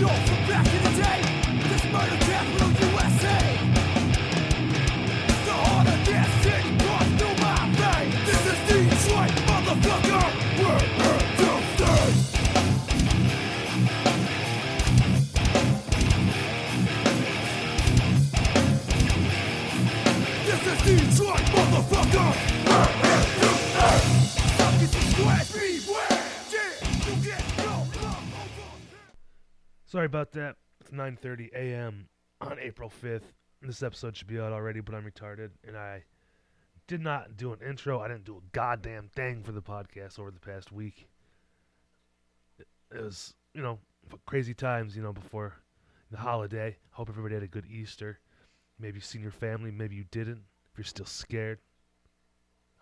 know from back in the day, this murder capital Sorry about that. It's 9:30 a.m. on April 5th. This episode should be out already, but I'm retarded and I did not do an intro. I didn't do a goddamn thing for the podcast over the past week. It, was, you know, crazy times, you know, before the holiday. Hope everybody had a good Easter. Maybe you've seen your family, maybe you didn't. If you're still scared.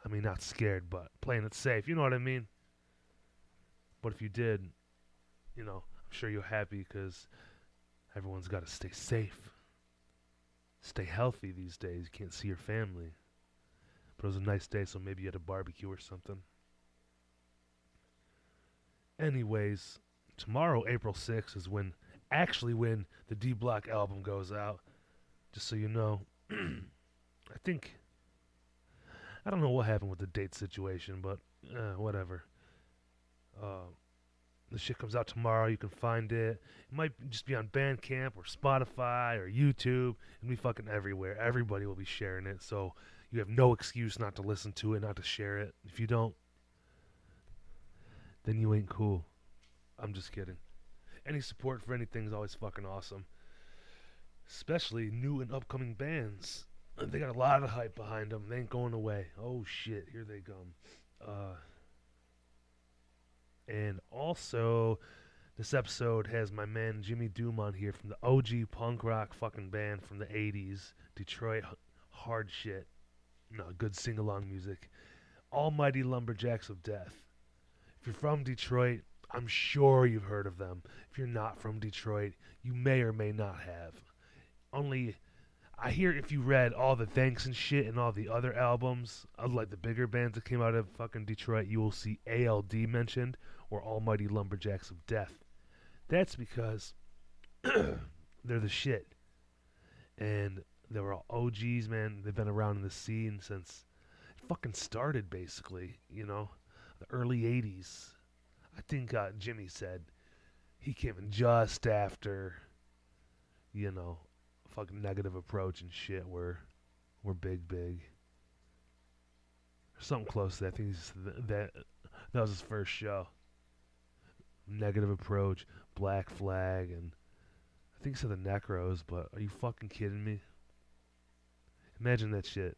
I mean, not scared, but playing it safe. You know what I mean? But if you did, you know, I'm sure you're happy because everyone's got to stay safe, stay healthy these days. You can't see your family. But it was a nice day, so maybe you had a barbecue or something. Anyways, tomorrow, April 6th, is when actually when the D Block album goes out. Just so you know, I think I don't know what happened with the date situation, but uh, whatever. Uh, the shit comes out tomorrow. You can find it. It might just be on Bandcamp or Spotify or YouTube. It'll be fucking everywhere. Everybody will be sharing it. So you have no excuse not to listen to it, not to share it. If you don't, then you ain't cool. I'm just kidding. Any support for anything is always fucking awesome. Especially new and upcoming bands. They got a lot of hype behind them. They ain't going away. Oh shit, here they come. Uh, and also, this episode has my man Jimmy Doom on here from the OG punk rock fucking band from the 80s, Detroit hard shit. No, good sing along music. Almighty Lumberjacks of Death. If you're from Detroit, I'm sure you've heard of them. If you're not from Detroit, you may or may not have. Only, I hear if you read all the thanks and shit and all the other albums, of like the bigger bands that came out of fucking Detroit, you will see ALD mentioned or Almighty Lumberjacks of Death. That's because they're the shit. And they were all OGs, man. They've been around in the scene since it fucking started, basically, you know, the early 80s. I think uh, Jimmy said he came in just after, you know, fucking negative approach and shit were, were big, big. Something close to that. I think th- that that was his first show. Negative approach, Black Flag, and I think said the Necros. But are you fucking kidding me? Imagine that shit.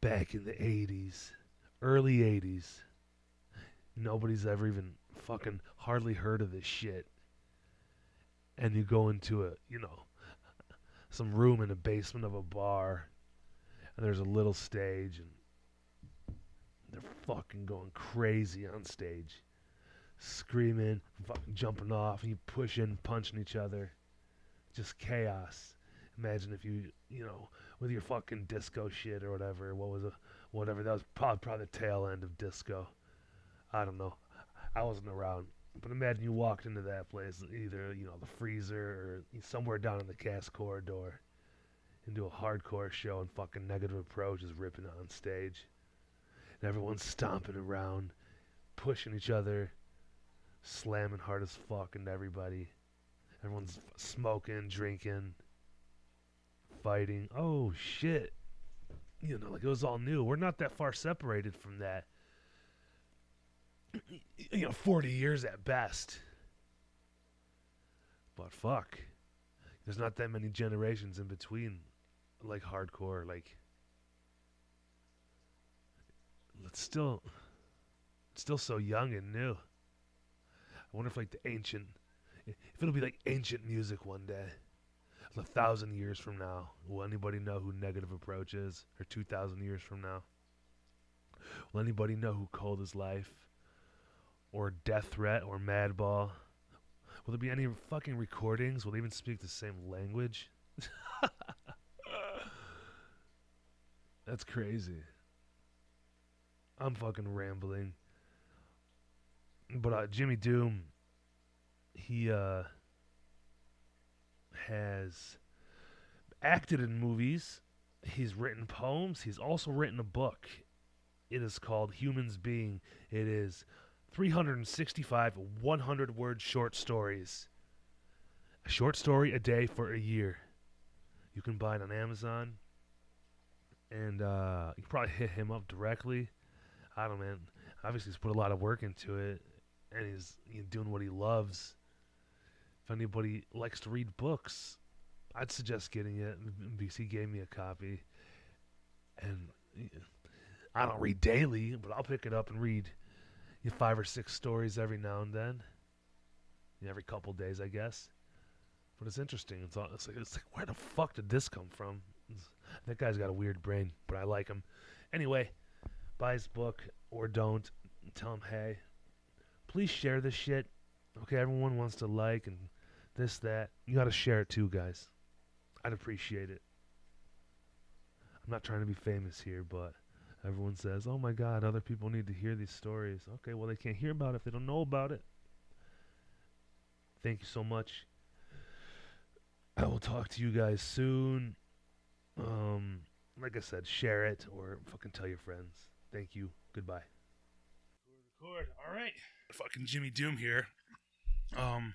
Back in the '80s, early '80s, nobody's ever even fucking hardly heard of this shit. And you go into a, you know, some room in the basement of a bar, and there's a little stage, and they're fucking going crazy on stage, screaming, fucking jumping off, and you pushing, punching each other, just chaos. Imagine if you, you know, with your fucking disco shit or whatever. What was it? Whatever. That was probably, probably the tail end of disco. I don't know. I wasn't around. But imagine you walked into that place, either, you know, the freezer or somewhere down in the Cass Corridor, into a hardcore show and fucking negative approach is ripping on stage. And everyone's stomping around, pushing each other, slamming hard as fuck into everybody. Everyone's smoking, drinking, fighting. Oh shit. You know, like it was all new. We're not that far separated from that. You know, 40 years at best. But fuck. There's not that many generations in between like hardcore like it's still it's still so young and new. I wonder if like the ancient if it'll be like ancient music one day. A thousand years from now. Will anybody know who Negative Approach is? Or two thousand years from now? Will anybody know who Cold is Life? Or Death Threat or Madball? Will there be any fucking recordings? Will they even speak the same language? That's crazy. I'm fucking rambling. But uh, Jimmy Doom, he uh, has acted in movies. He's written poems. He's also written a book. It is called Humans Being. It is 365 100 word short stories. A short story a day for a year. You can buy it on Amazon. And uh, you can probably hit him up directly. I don't know, man. Obviously, he's put a lot of work into it. And he's, he's doing what he loves. If anybody likes to read books, I'd suggest getting it because he gave me a copy. And I don't read daily, but I'll pick it up and read you five or six stories every now and then. You know, every couple days, I guess. But it's interesting. It's, all, it's, like, it's like, where the fuck did this come from? It's- that guy's got a weird brain, but I like him. Anyway, buy his book or don't. Tell him, hey, please share this shit. Okay, everyone wants to like and this, that. You got to share it too, guys. I'd appreciate it. I'm not trying to be famous here, but everyone says, "Oh my God, other people need to hear these stories." Okay, well they can't hear about it if they don't know about it. Thank you so much. I will talk to you guys soon. Um, like I said, share it or fucking tell your friends. Thank you. Goodbye. Record. All right. Fucking Jimmy Doom here. Um,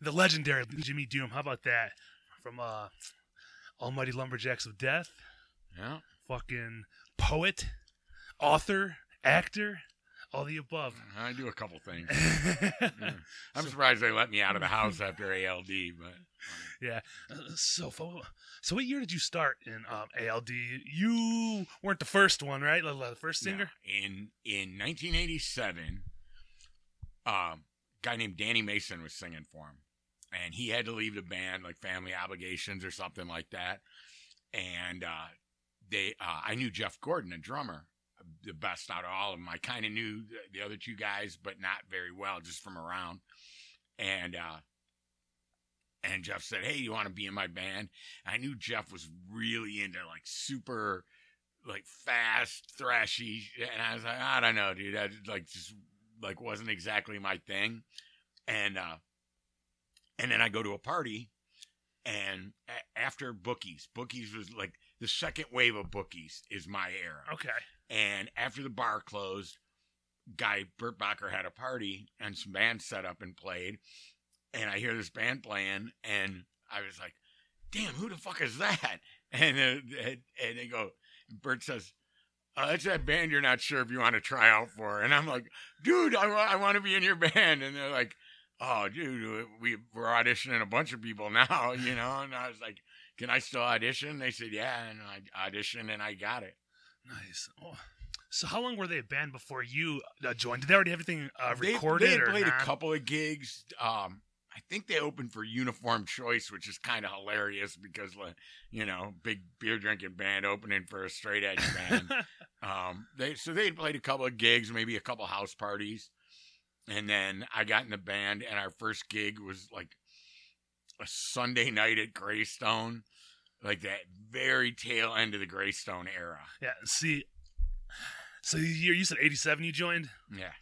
the legendary Jimmy Doom. How about that? From uh, Almighty Lumberjacks of Death. Yeah. Fucking poet, author, actor, all the above. I do a couple things. Yeah. I'm surprised they let me out of the house after ALD, but Yeah. So, so what year did you start in um, ALD? You weren't the first one, right? The first no. singer. in in 1987, um, a guy named Danny Mason was singing for him, and he had to leave the band like family obligations or something like that. And uh, they, uh, I knew Jeff Gordon, a drummer, the best out of all of them. I kind of knew the, the other two guys, but not very well, just from around. And uh, and Jeff said, "Hey, you want to be in my band?" I knew Jeff was really into like super, like fast, thrashy, and I was like, "I don't know, dude. That like just like wasn't exactly my thing." And uh, and then I go to a party, and a- after Bookies, Bookies was like the second wave of Bookies is my era. Okay. And after the bar closed, guy Bert Bacher had a party and some bands set up and played. And I hear this band playing, and I was like, "Damn, who the fuck is that?" And uh, and, and they go, Bert says, uh, "It's that band you're not sure if you want to try out for." And I'm like, "Dude, I, wa- I want to be in your band." And they're like, "Oh, dude, we we're auditioning a bunch of people now, you know." And I was like, "Can I still audition?" They said, "Yeah," and I auditioned and I got it. Nice. Oh. So, how long were they a band before you uh, joined? Did they already have everything uh, They- recorded They, had played not? a couple of gigs. Um, I think they opened for Uniform Choice, which is kind of hilarious because, you know, big beer drinking band opening for a straight edge band. um, they so they played a couple of gigs, maybe a couple house parties, and then I got in the band, and our first gig was like a Sunday night at Greystone, like that very tail end of the Greystone era. yeah. See. So you you said '87 you joined. Yeah.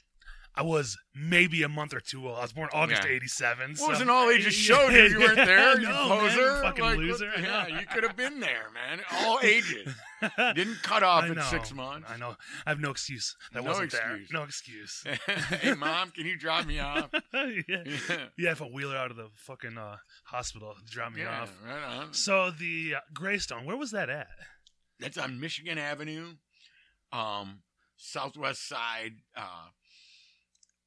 I was maybe a month or two old. I was born August Yeah. '87. Well, it was an all ages show, dude. You weren't there, you no, man, poser. fucking Like, loser. yeah, you could have been there, man. All ages. Didn't cut off at six months. I know. I have no excuse. That No wasn't excuse. there. No excuse. hey, mom, can you drop me off? yeah. yeah, yeah, if I wheel her out of the fucking uh, hospital, drop me yeah off. right on. So the uh, Greystone, where was that at? That's on Michigan Avenue, um, southwest side. Uh,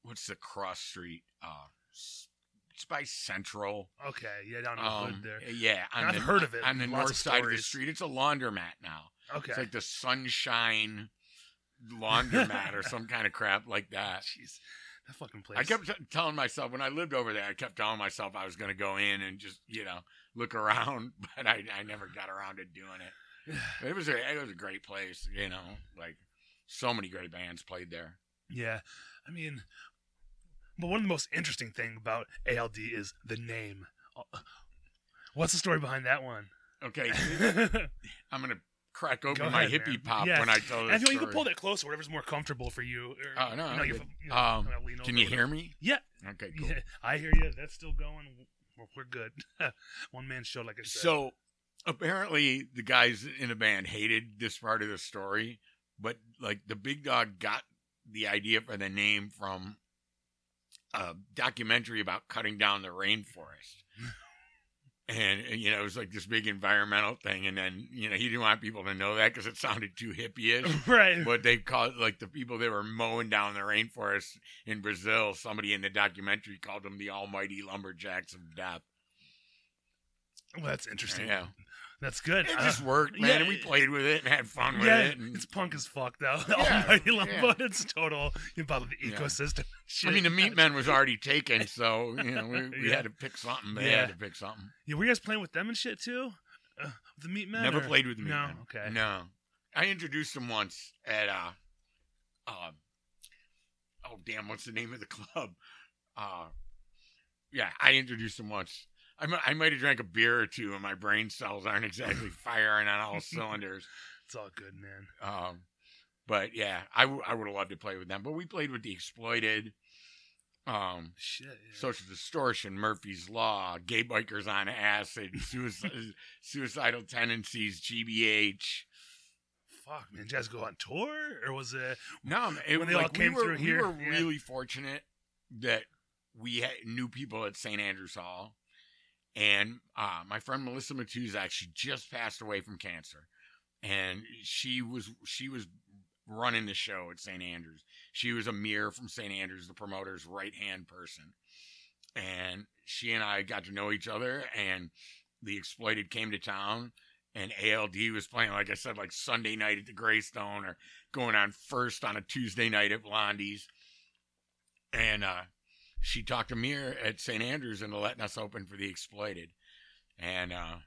what's the cross street? Uh, it's by Central. Okay, yeah, down in the hood Um, there. yeah, on I've the, heard of it. on the Lots north of side of the stories. street. It's a laundromat now. Okay. It's like the sunshine laundromat or some kind of crap like that. Jeez, that fucking place. I kept t- telling myself when I lived over there, I kept telling myself I was going to go in and just you know look around, but I, I never got around to doing it. It was a it was a great place, you know, like so many great bands played there. Yeah, I mean, but one of the most interesting thing about ALD is the name. What's the story behind that one? Okay, I'm gonna crack open Go my ahead, hippie man. pop when I tell this if you, you can pull that closer, whatever's more comfortable for you. Or, Oh, no, you know, you- good. you know, Um, Can you hear me? Yeah, Okay, cool. yeah, I hear you. That's still going we're, we're good. One man show, like I said. So apparently, the guys in the band hated this part of the story, but like the big dog got the idea for the name from a documentary about cutting down the rainforest. And uh, you know, it was like this big environmental thing, and then you know he didn't want people to know that because it sounded too hippie-ish. right. but they called like the people that were mowing down the rainforest in Brazil. Somebody in the documentary called them the almighty lumberjacks of death. Well, that's interesting. Yeah, That's good. it just worked, man. yeah, and we played with it and had fun with yeah, it. And, it's punk as fuck though. Yeah, Almighty lump, yeah. but it's total about the ecosystem. I mean, the Shit. meat man was already taken, so you know we, we had to pick something. They Yeah. had to pick something. Yeah, were you guys playing with them and shit too? Uh, the meat man. Never or- played with the meat No. man. Okay. No, I introduced him once at uh, uh, oh damn, what's the name of the club? Uh, yeah, I introduced him once. I mi- I might have drank a beer or two, and my brain cells aren't exactly firing on all cylinders. It's all good, man. Um, but yeah, I, w- I would have loved to play with them. But we played with the Exploited, um, Shit. Yeah. Social Distortion, Murphy's Law, Gay Bikers on Acid, suicide, Suicidal Tendencies, GBH. Fuck, man. Did you guys go on tour, or was it? No, it, When they all like, came we were, through here, We were yeah. really fortunate that we had, knew people at St. Andrews Hall. And uh, my friend Melissa Matuzak, she just passed away from cancer. And she was she was running the show at St. Andrews. She was a mirror from St. Andrews, the promoter's right hand person. And she and I got to know each other and the exploited came to town and ALD was playing, like I said, like Sunday night at the Greystone or going on first on a Tuesday night at Blondie's. And uh, she talked to me at St. Andrews into letting us open for the exploited. And uh,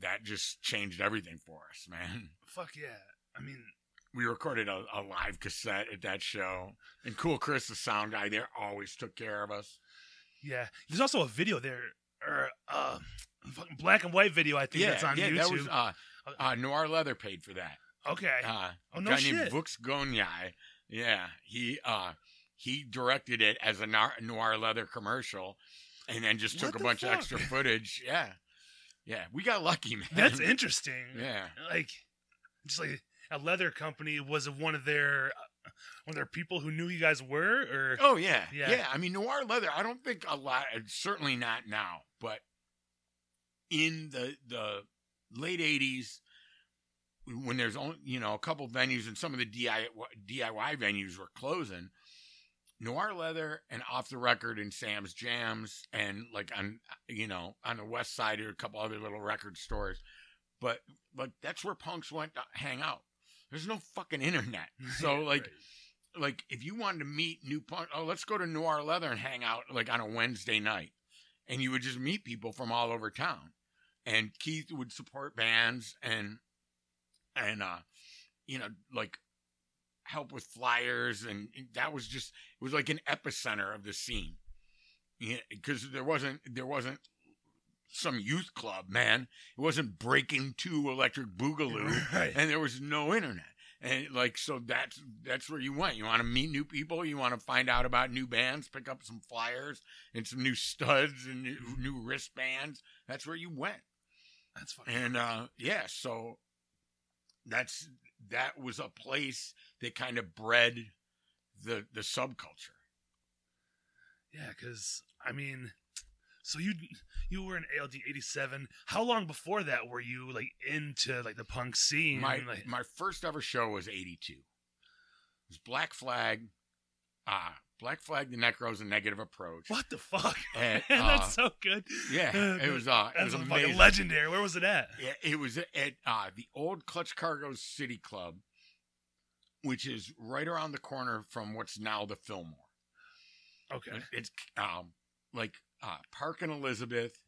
that just changed everything for us, man. Fuck yeah. I mean, We recorded a, a live cassette at that show. And Cool Chris, the sound guy there, always took care of us. yeah. There's also a video there, or uh, fucking black and white video. I think yeah, that's on yeah, YouTube. that was uh, uh, Noir Leather paid for that. okay. Uh, Oh, no guy named shit. Vux Gonyai. Yeah, he uh he directed it as a noir, leather commercial, and then just What took a the bunch of extra footage. Yeah, yeah, we got lucky, man. That's interesting. Yeah, Like, just like a leather company was one of their one of their people who knew you guys were, or Oh yeah, Yeah. yeah. I mean, noir leather. I don't think a lot. Certainly not now, but in the the late '80s, when there's only you know a couple venues and some of the DIY, DIY venues were closing, noir leather and off the record and Sam's Jams and like on you know on the west side or a couple other little record stores, but like that's where punks went to hang out. There's no fucking internet, so like Right. like if you wanted to meet new punk, oh, let's go to Noir Leather and hang out like on a Wednesday night, and you would just meet people from all over town, and Keith would support bands and and uh, you know like help with flyers, and that was just it was like an epicenter of the scene, yeah, because there wasn't there wasn't some youth club, man. It wasn't breaking two electric boogaloo right. and there was no internet. And like so that's that's where you went. You want to meet new people? You want to find out about new bands pick up some flyers and some new studs and new, new wristbands? That's where you went. That's fucking. and uh yeah so that's that was a place that kind of bred the the subculture Yeah, because I mean, so you you were in ALD '87. How long before that were you like into like the punk scene? my like, my first ever show was 82 it was black flag uh black flag the necros a negative approach what the fuck? And, Man, uh, that's so good. yeah it was uh it was fucking legendary. Where was it at? Yeah, it was at uh, the old Clutch Cargo's City Club, which is right around the corner from what's now the Fillmore. Okay. It's um, like uh, Park and Elizabeth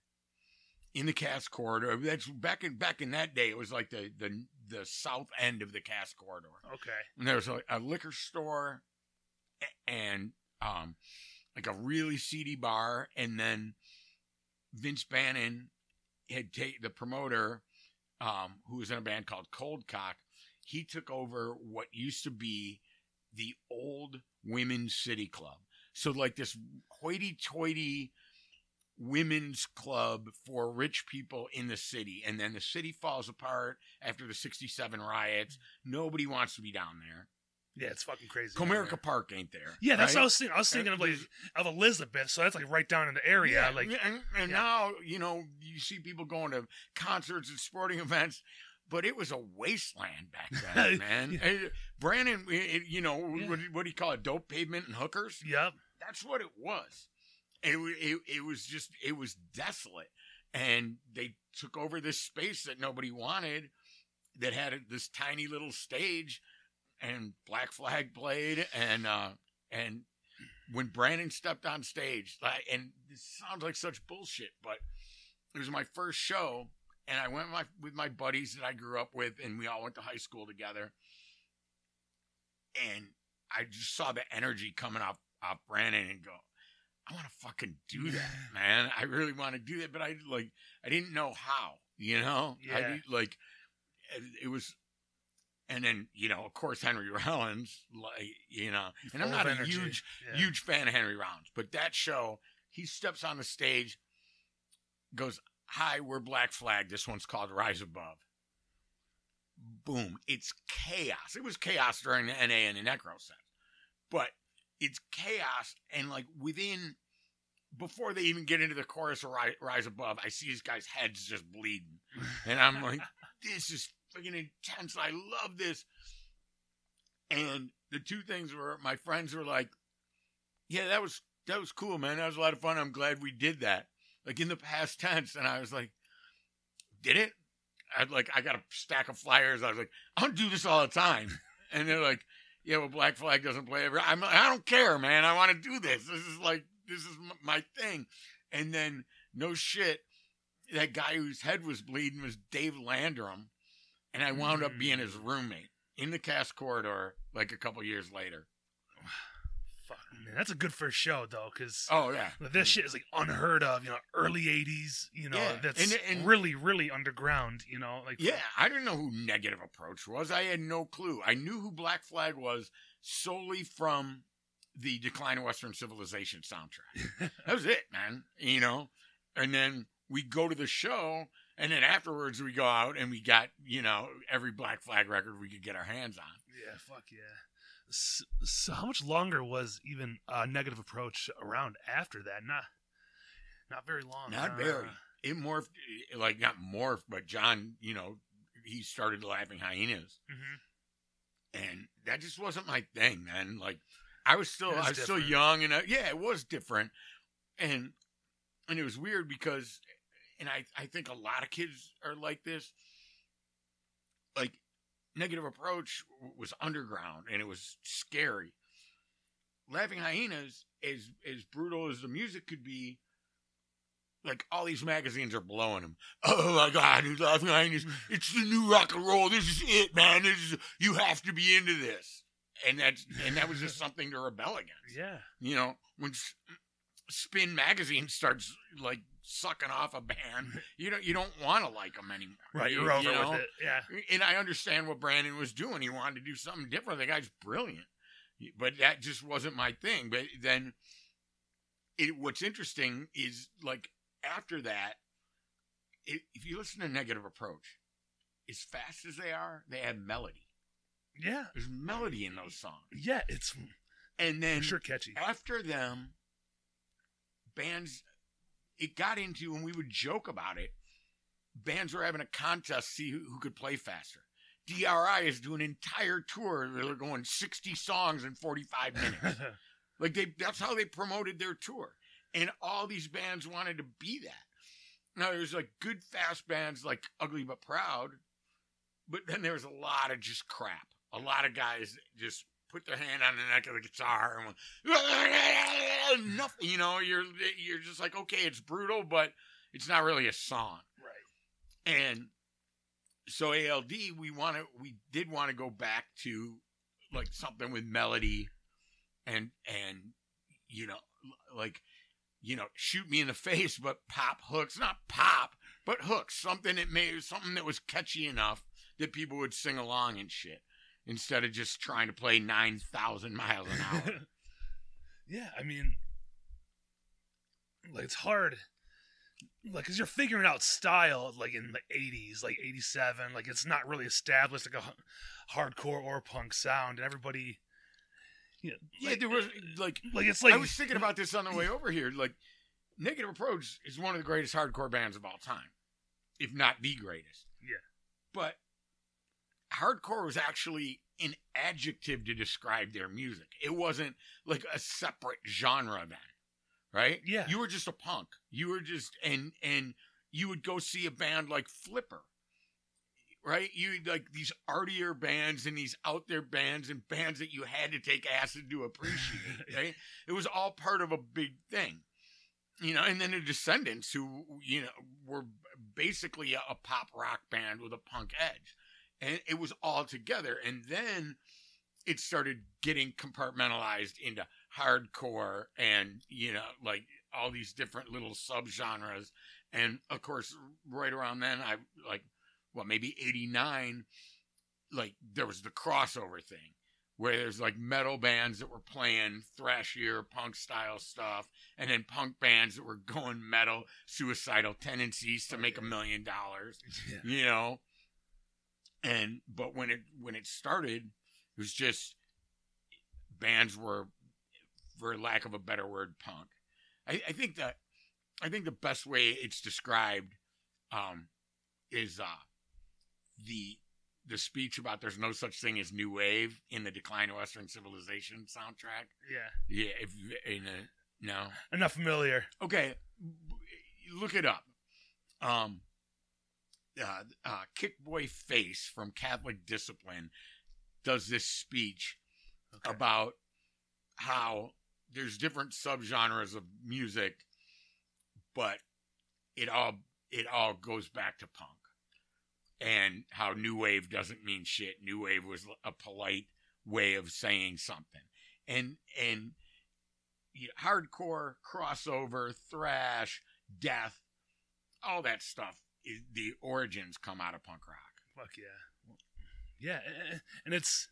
in the Cass Corridor. That's back in back in that day. It was like the the the south end of the Cass Corridor, Okay. and there was a, a liquor store and um, like a really seedy bar, and then Vince Bannon had taken the promoter, um, who was in a band called Cold Cock. He took over what used to be the old Women's City Club. So like this hoity-toity women's club for rich people in the city. And then the city falls apart after the 67 riots. Nobody wants to be down there. Yeah, it's fucking crazy. Comerica. Park ain't there. Yeah, that's what I was thinking. I was thinking of like of Elizabeth, so that's like right down in the area. like, and, and yeah. now you know you see people going to concerts and sporting events, but it was a wasteland back then, man. Yeah. Brandon, it- you know Yeah. what, what do you call it? Dope pavement and hookers. yep. That's what it was. It, it it was just it was desolate, and they took over this space that nobody wanted, that had this tiny little stage, and Black Flag played, and uh, and when Brannon stepped on stage, like, and this sounds like such bullshit, but it was my first show, and I went with my, with my buddies that I grew up with, and we all went to high school together, and I just saw the energy coming off off Brannon and go, I want to fucking do that, man. I really want to do that, but I like I didn't know how, you know. Yeah. did, like it was, and then you know, of course, Henry Rollins, like you know, and I'm not a energy. huge Yeah. huge fan of Henry Rollins, but that show, he steps on the stage, goes, "Hi, we're Black Flag. This one's called Rise Above." Boom! It's chaos. It was chaos during the NA and the Necro set, but it's chaos. And like within, before they even get into the chorus of Rise, Rise Above, I see these guys' heads just bleeding, and I'm like, "This is freaking intense. I love this." And the two things were, my friends were like, "Yeah, that was that was cool, man. That was a lot of fun. I'm glad we did that." Like in the past tense, and I was like, "Did it?" I'd like, I got a stack of flyers. I was like, "I don't do this all the time," and they're like, "Yeah, well, Black Flag doesn't play every." I'm, like, I don't care, man. I want to do this. This is like, this is my thing. And then, no shit, that guy whose head was bleeding was Dave Landrum, and I wound up being mm. his roommate in the Cass Corridor like a couple years later. Fuck, man, that's a good first show though, because Oh yeah, this shit is like unheard of. You know, early '80s. You know, Yeah, that's and- and- really, really underground. You know, like Yeah, I didn't know who Negative Approach was. I had no clue. I knew who Black Flag was solely from the Decline of Western Civilization soundtrack. that was it, man. You know, and then we go to the show, and then afterwards we go out and we got you know every Black Flag record we could get our hands on. Yeah, fuck yeah. So, so how much longer was even uh, negative approach around after that? Not, not very long. Not Uh, very. It morphed, eh, like not morphed, but John, you know, he started laughing hyenas. mhm. and that just wasn't my thing, man. Like I was still, is I was still young, and uh, yeah, it was different, and and it was weird because, and I I think a lot of kids are like this. Like negative approach was underground and it was scary. Laughing hyenas, as as brutal as the music could be. Like all these magazines are blowing them. Oh my God, Laughing Hyenas! It's the new rock and roll. This is it, man. This is you have to be into this, and that's and that was just something to rebel against. Yeah. You know, when Spin magazine starts like sucking off a band, you don't you don't want to like them anymore. Right. You- You're over you know? with it. Yeah. And I understand what Brannon was doing. He wanted to do something different. The guy's brilliant, but that just wasn't my thing. But then, it what's interesting is like after that, i if you listen to Negative Approach, as fast as they are, they have melody. Yeah. There's melody in those songs, Yeah. It's and then sure catchy. after them, bands it got into, and we would joke about it. Bands were having a contest to see who, who could play faster. DRI is doing an entire tour. They're going 60 songs in 45 minutes. like they that's how they promoted their tour. And all these bands wanted to be that. Now there's like good fast bands like Ugly But Proud, but then there's a lot of just crap. A lot of guys just put their hand on the neck of the guitar and went, nothing. You know, you're you're just like, okay, it's brutal, but it's not really a song. right. And so ALD, we want to, we did want to go back to like something with melody and, and, you know, like, you know, shoot me in the face, but pop hooks, not pop, but hooks, something that made, something that was catchy enough that people would sing along and shit instead of just trying to play 9,000 miles an hour. yeah. I mean, like it's hard. like because you're figuring out style like in the 80s like 87 like it's not really established like a h- hardcore or punk sound and everybody you know, Yeah, like, there was like like it's like I was thinking about this on the way over here. Like, Negative Approach is one of the greatest hardcore bands of all time, if not the greatest. Yeah. But hardcore was actually an adjective to describe their music. It wasn't like a separate genre then, right? Yeah. You were just a punk. You were just and and you would go see a band like Flipper. Right, you like these artier bands and these out there bands and bands that you had to take acid to appreciate. Right, it was all part of a big thing, you know. And then the Descendents, who you know were basically a, a pop rock band with a punk edge, and it was all together. And then it started getting compartmentalized into hardcore and you know like all these different little subgenres. And of course, right around then, I like what maybe '89, like there was the crossover thing where there's like metal bands that were playing thrashier punk style stuff and then punk bands that were going metal suicidal tendencies to Oh, make a yeah. million dollars yeah. you know and but when it when it started it was just bands were for lack of a better word punk. I, I think that i think the best way it's described um is uh the the speech about there's no such thing as new wave in the decline of western civilization soundtrack. Yeah. Yeah if in a no? Enough familiar. Okay, look it up. Um, uh, uh, Kickboy Face from Catholic Discipline does this speech okay. about how there's different subgenres of music, but it all it all goes back to punk, and how new wave doesn't mean shit. New wave was a polite way of saying something, and and you know, hardcore, crossover, thrash, death, all that stuff. The origins come out of punk rock. Fuck yeah. Yeah, and it's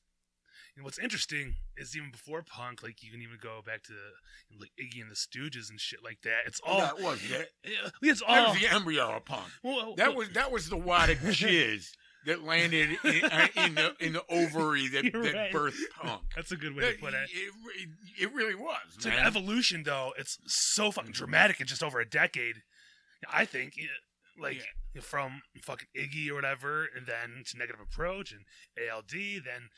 you know, what's interesting is even before punk, like you can even go back to like Iggy and the Stooges and shit like that. It's all that was it. Yeah, it's That all was the embryo of punk. well, That well, was that was the wad of jizz that landed in, uh, in the in the ovary that, that right. birthed punk. that's a good way That- to put it. it, it, it really was. It's like man. evolution, though. It's so fucking dramatic in just over a decade. I think, yeah, like from fucking Iggy or whatever, and then to Negative Approach and ALD. Then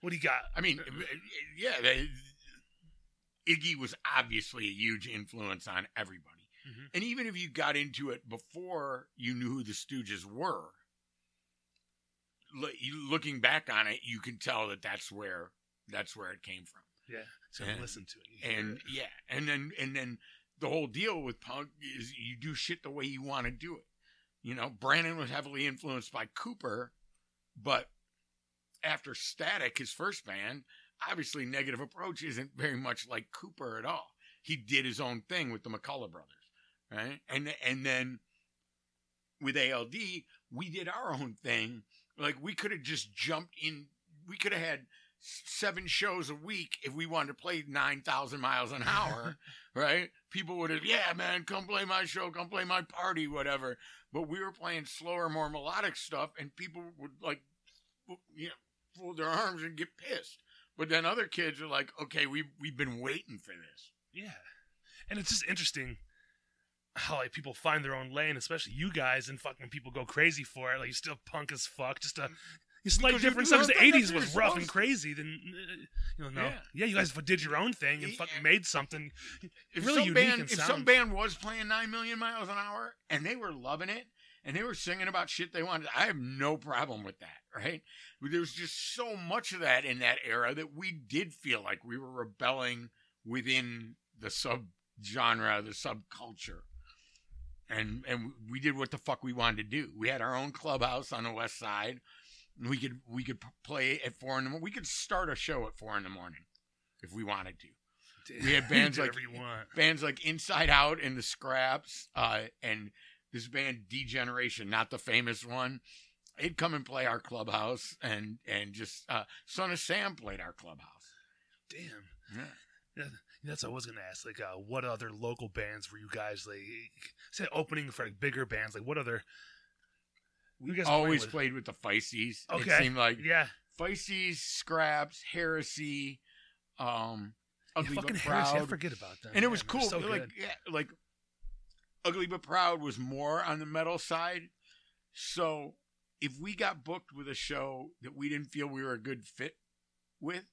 what do you got? I mean, yeah, they, Iggy was obviously a huge influence on everybody. Mhm. And even if you got into it before you knew who the Stooges were, looking back on it, you can tell that that's where that's where it came from. Yeah, so And- listen to it. And it. yeah, and then and then the whole deal with punk is you do shit the way you want to do it. You know, Brannon was heavily influenced by Cooper, but after Static, his first band, obviously Negative Approach isn't very much like Cooper at all. He did his own thing with the McCulloch brothers, right? And and then with ALD, we did our own thing. Like we could have just jumped in. We could have had seven shows a week if we wanted to play nine thousand miles an hour, right? People would have, yeah, man, come play my show, come play my party, whatever. But we were playing slower, more melodic stuff, and people would like, you know, fold their arms and get pissed. But then other kids are like, okay, we we've been waiting for this. Yeah, and it's just interesting how like people find their own lane, especially you guys, and fucking people go crazy for it. Like you're still punk as fuck, just a it's like Because you different stuff. The '80s was rough and crazy. Then uh, you know, no, Yeah. yeah. you guys did your own thing and fucking made something If really some unique band, and if some band was playing nine million miles an hour and they were loving it and they were singing about shit they wanted, I have no problem with that. Right? There was just so much of that in that era that we did feel like we were rebelling within the sub genre, the subculture. And and we did what the fuck we wanted to do. We had our own clubhouse on the west side. We could we could play at four in the morning. We could start a show at four in the morning if we wanted to. We had bands like- bands like Inside Out and the Scraps, uh, and this band Degeneration, not the famous one. He'd come and play our clubhouse, and and just uh, Son of Sam played our clubhouse. Damn. Yeah. That's what I was gonna ask. Like, uh, what other local bands were you guys like? Say opening for like bigger bands. Like, what other? Guys playing Always with? played with the Feisties. Okay. It seemed like Yeah, Feisties, Scraps, Heresy, um, yeah Ugly fucking but Heresy. I forget about that. and it was cool. So like yeah, like Ugly but Proud was more on the metal side. So if we got booked with a show that we didn't feel we were a good fit with,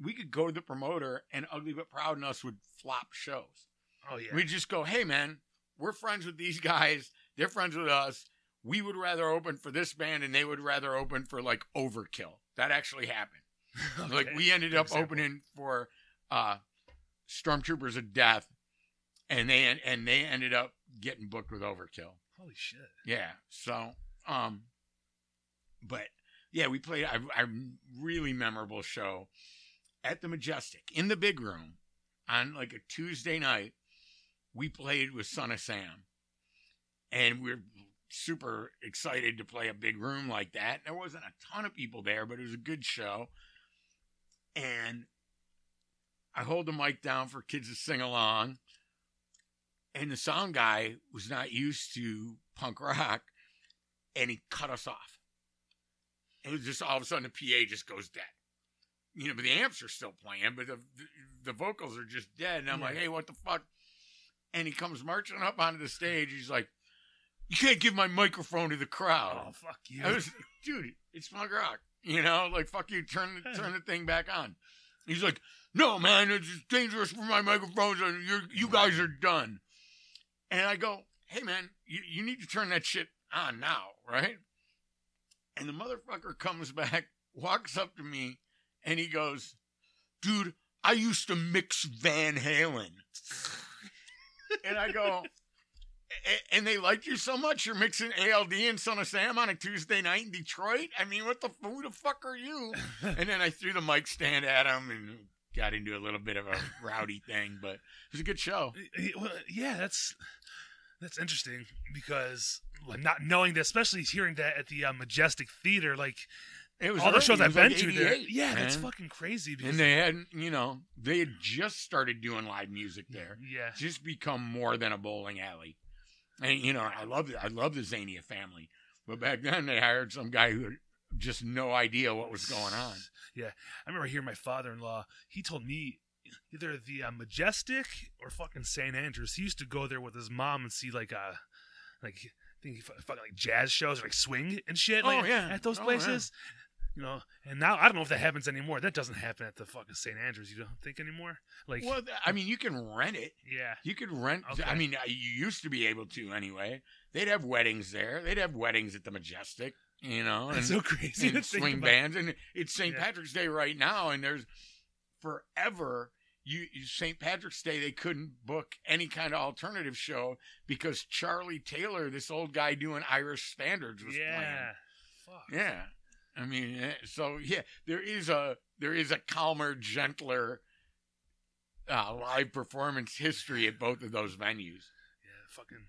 we could go to the promoter and Ugly but Proud and us would flop shows. Oh yeah. We'd just go, hey man, we're friends with these guys. They're friends with us. We would rather open for this band and they would rather open for like Overkill. That actually happened. Like we ended up example. opening for uh Stormtroopers of Death and they and they ended up getting booked with Overkill. Holy shit. Yeah. So um but yeah, we played a, a really memorable show at the Majestic in the big room on like a Tuesday night. We played with Son of Sam. And we're super excited to play a big room like that. There wasn't a ton of people there, but it was a good show. And I hold the mic down for kids to sing along. And the sound guy was not used to punk rock and he cut us off. It was just all of a sudden the PA just goes dead. You know, but the amps are still playing, but the the vocals are just dead. And I'm Yeah. like, hey, what the fuck? And he comes marching up onto the stage. He's like, you can't give my microphone to the crowd. Oh fuck you. I was, dude, it's punk rock. You know, like fuck you, turn the turn the thing back on. He's like, no, man, it's dangerous for my microphones, and you you guys are done. And I go, hey, man, you, you need to turn that shit on now, right? And the motherfucker comes back, walks up to me, and he goes, dude, I used to mix Van Halen. and I go, "A- and they liked you so much you're mixing ALD and Son of Sam on a Tuesday night in Detroit? I mean, what the who the fuck are you? and then I threw the mic stand at him and got into a little bit of a rowdy thing, but it was a good show. Well, yeah, that's that's interesting because not knowing that, especially hearing that at the uh, Majestic Theater, like It was all the shows I've been like to there. 88, Yeah, that's fucking crazy. Because, And they had, you know, they had just started doing live music there. yeah, Just become more than a bowling alley. And you know, I love I love the Zainea family, but back then they hired some guy who had just no idea what was going on. Yeah, I remember hearing my father-in-law. He told me either the uh, Majestic or fucking St. Andrews. He used to go there with his mom and see like uh like I think fucking like jazz shows or like swing and shit. Like, Oh, yeah. at those Oh, places. You know, and now I don't know if that happens anymore. That doesn't happen at the fucking St. Andrews. You don't think anymore? Like, Well, I mean, you can rent it. yeah, You could rent. Okay. I mean, uh, you used to be able to anyway. They'd have weddings there. They'd have weddings at the Majestic. You know, and, it's so crazy and swing about. bands, and it's St. Yeah. Patrick's Day right now, and there's forever. You, you St. Patrick's Day, they couldn't book any kind of alternative show because Charlie Taylor, this old guy doing Irish standards, was playing. Yeah, fuck. Yeah. I mean, eh, so yeah, there is a there is a calmer, gentler uh, live performance history at both of those venues. Yeah, fucking.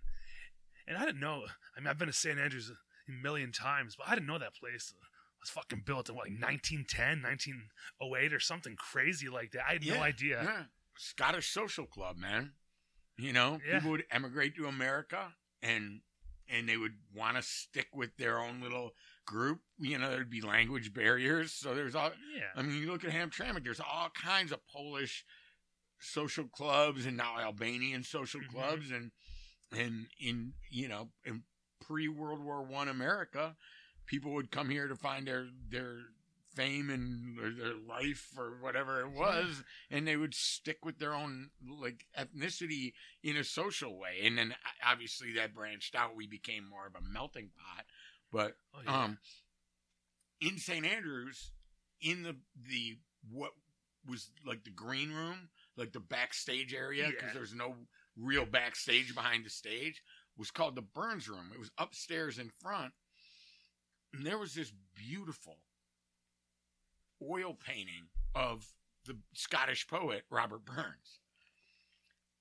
And I didn't know. I mean, I've been to St. Andrews a million times, but I didn't know that place was fucking built in what, like 1910, 1908, or something crazy like that. I had no idea. Yeah, Scottish social club, man. You know, Yeah. people would emigrate to America and and they would want to stick with their own little group. You know, there'd be language barriers, so there's all. Yeah. I mean, you look at Hamtramck, there's all kinds of Polish social clubs and now Albanian social Mhm. clubs and and in you know in pre World War One America, people would come here to find their their fame and their, their life or whatever it was, and they would stick with their own like ethnicity in a social way, and then obviously that branched out. We became more of a melting pot, but Oh, yeah. um, in St. Andrews, in the the what was like the green room, like the backstage area, because Yeah. there's no real backstage behind the stage, was called the Burns Room. It was upstairs in front, and there was this beautiful oil painting of the Scottish poet Robert Burns,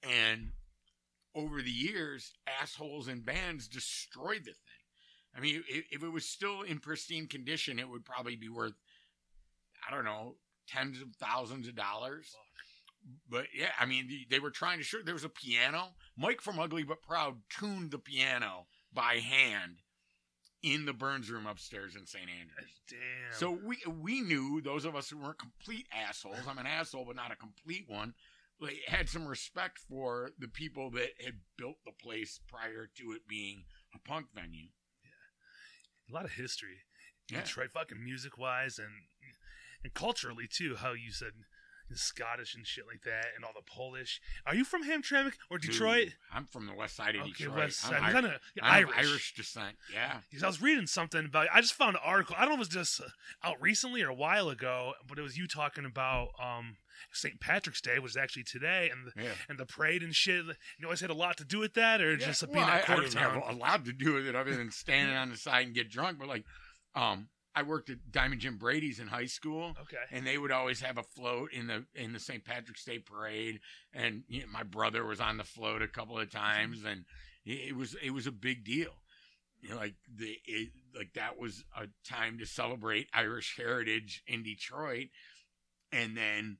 and over the years, assholes and bands destroyed the thing. I mean, if, it was still in pristine condition, it would probably be worth, I don't know, tens of thousands of dollars. but yeah, I mean, they were trying to show there was a piano. Mike from Ugly But Proud tuned the piano by hand in the Burns room upstairs in St. Andrews. Damn. So we we knew those of us who weren't complete assholes. I'm an asshole, but not a complete one. Like, had some respect for the people that had built the place prior to it being a punk venue. A lot of history. Yeah. Detroit, fucking music wise and and culturally too. How you said Scottish and shit like that, and all the Polish. Are you from Hamtramck or Detroit? Dude, I'm from the west side of okay, Detroit. West I'm, Side. Ir- Kind of I'm Irish. Irish descent. Yeah. Because I was reading something about. I just found an article. I don't know if it was just uh, out recently or a while ago, but it was you talking about um St. Patrick's Day, was actually today, and the, Yeah. and the parade and shit. You always had a lot to do with that, or Yeah, just well, being at I didn't have a lot to do with it other than standing on the side and get drunk. But like, um, I worked at Diamond Jim Brady's in high school, Okay. and they would always have a float in the in the St. Patrick's Day parade. And you know, my brother was on the float a couple of times, and it, it was it was a big deal. You know, like the it, like that was a time to celebrate Irish heritage in Detroit, and then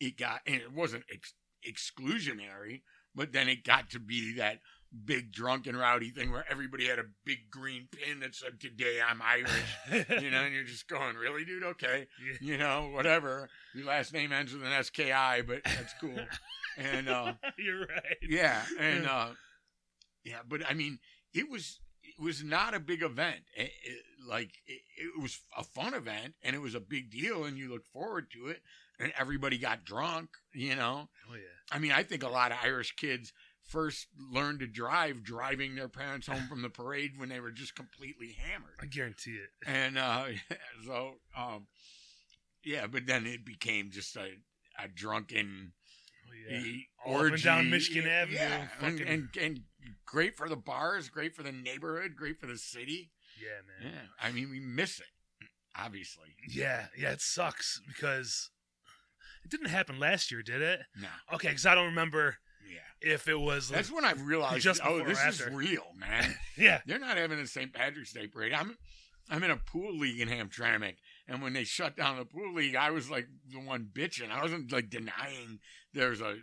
it got and it wasn't ex- exclusionary, but then it got to be that big drunken rowdy thing where everybody had a big green pin that said "Today I'm Irish." you know, and you're just going, "Really, dude? Okay, Yeah. you know, whatever. Your last name ends with an SKI, but that's cool." and uh, You're right. yeah, and uh, yeah, but I mean, it was it was not a big event. It, it- like it, it was a fun event, and it was a big deal, and you looked forward to it, and everybody got drunk. You know, Oh yeah. I mean, I think a lot of Irish kids first learned to drive driving their parents home from the parade when they were just completely hammered I guarantee it. and uh so um yeah but then it became just a, a drunken Oh yeah. and down orgy. Michigan Avenue, yeah, and, and and great for the bars great for the neighborhood great for the city Yeah, man. yeah i mean we miss it obviously Yeah, yeah. It sucks because it didn't happen last year, did it? no Okay, because I don't remember yeah if it was. that's when i realized Just oh this is real man yeah. they're not having a st patrick's day parade i'm I'm in a pool league in Hamtramck, and when they shut down the pool league, I was like the one bitching. I wasn't like denying there's a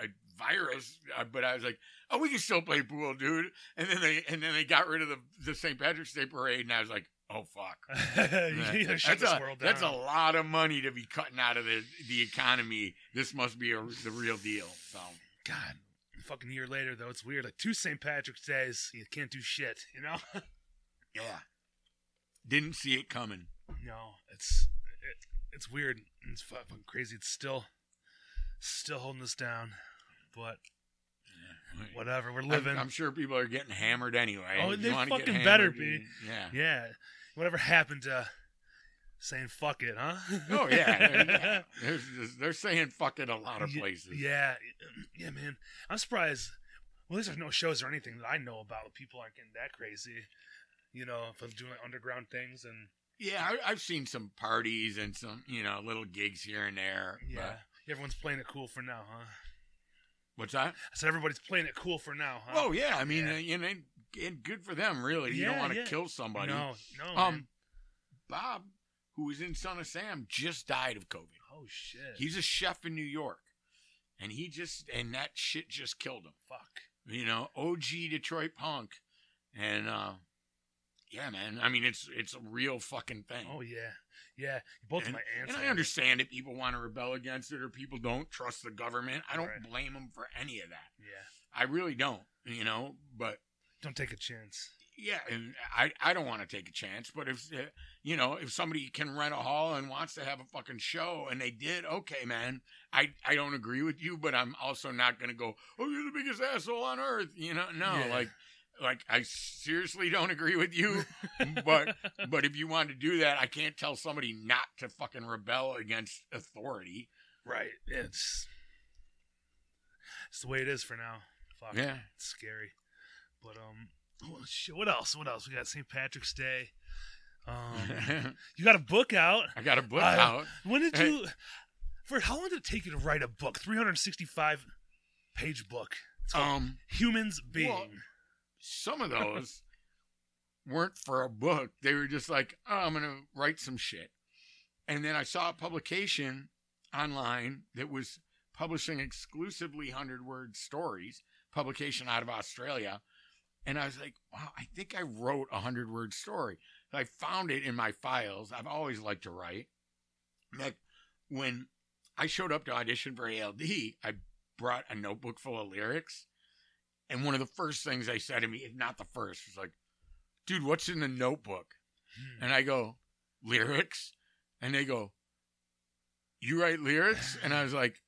a virus, uh, but I was like, "Oh, we can still play pool, dude." And then they and then they got rid of the the St. Patrick's Day parade, and I was like, "Oh fuck." that's, a, that's a lot of money to be cutting out of the the economy. This must be a, the real deal. So God. Fucking year later though, it's weird. Like two St. Patrick's days, you can't do shit. You know? yeah, didn't see it coming. no, it's it, it's weird. It's fucking crazy. It's still still holding us down, but whatever. We're I'm, living. I'm sure people are getting hammered anyway. Oh, they fucking better be. Yeah. yeah. Whatever happened to saying fuck it, huh? Oh yeah, they're. They're, saying fuck it a lot of places. Yeah, yeah, man. I'm surprised. Well, there's no shows or anything that I know about. People aren't getting that crazy. You know, for doing like underground things and Yeah, I, I've seen some parties and some you know little gigs here and there. yeah, everyone's playing it cool for now, huh? what's that? I said everybody's playing it cool for now, huh? Oh yeah, I mean, Yeah. uh, you know, and good for them. Really, you don't want to yeah. kill somebody. no, no. Um, man. Bob, who was in Son of Sam, just died of COVID. oh shit. He's a chef in New York, and he just and that shit just killed him. fuck. You know, OG Detroit punk, and uh yeah, man. I mean, it's it's a real fucking thing. Oh yeah, yeah. Both of and, my aunts. and I it. understand that people want to rebel against it or people don't trust the government. I don't Right. blame them for any of that. Yeah. I really don't, you know. But Don't take a chance. yeah, and I I don't want to take a chance. But if uh, you know if somebody can rent a hall and wants to have a fucking show and they did, okay, man. I I don't agree with you, but I'm also not gonna go. Oh, you're the biggest asshole on earth. You know, no, Yeah. like. Like I seriously don't agree with you, but but if you want to do that, I can't tell somebody not to fucking rebel against authority. Right. It's it's the way it is for now. Fuck. Yeah. It's scary. But um oh, shit, what else? What else? We got St. Patrick's Day. Um you got a book out. I got a book I- out. When did you for how long did it take you to write a book? 365 page book. It's Um, Humans Being. well, some of those weren't for a book. They were just like, oh, I'm to write some shit. And then I saw a publication online that was publishing exclusively 100 word stories, publication out of Australia. And I was like, wow, I think I wrote a 100 word story. I found it in my files. I've always liked to write. Like when I showed up to audition for ALD, I brought a notebook full of lyrics. And one of the first things they said to me, if not the first, was like, dude, what's in the notebook? Hmm. And I go, lyrics? And they go, you write lyrics? And I was like,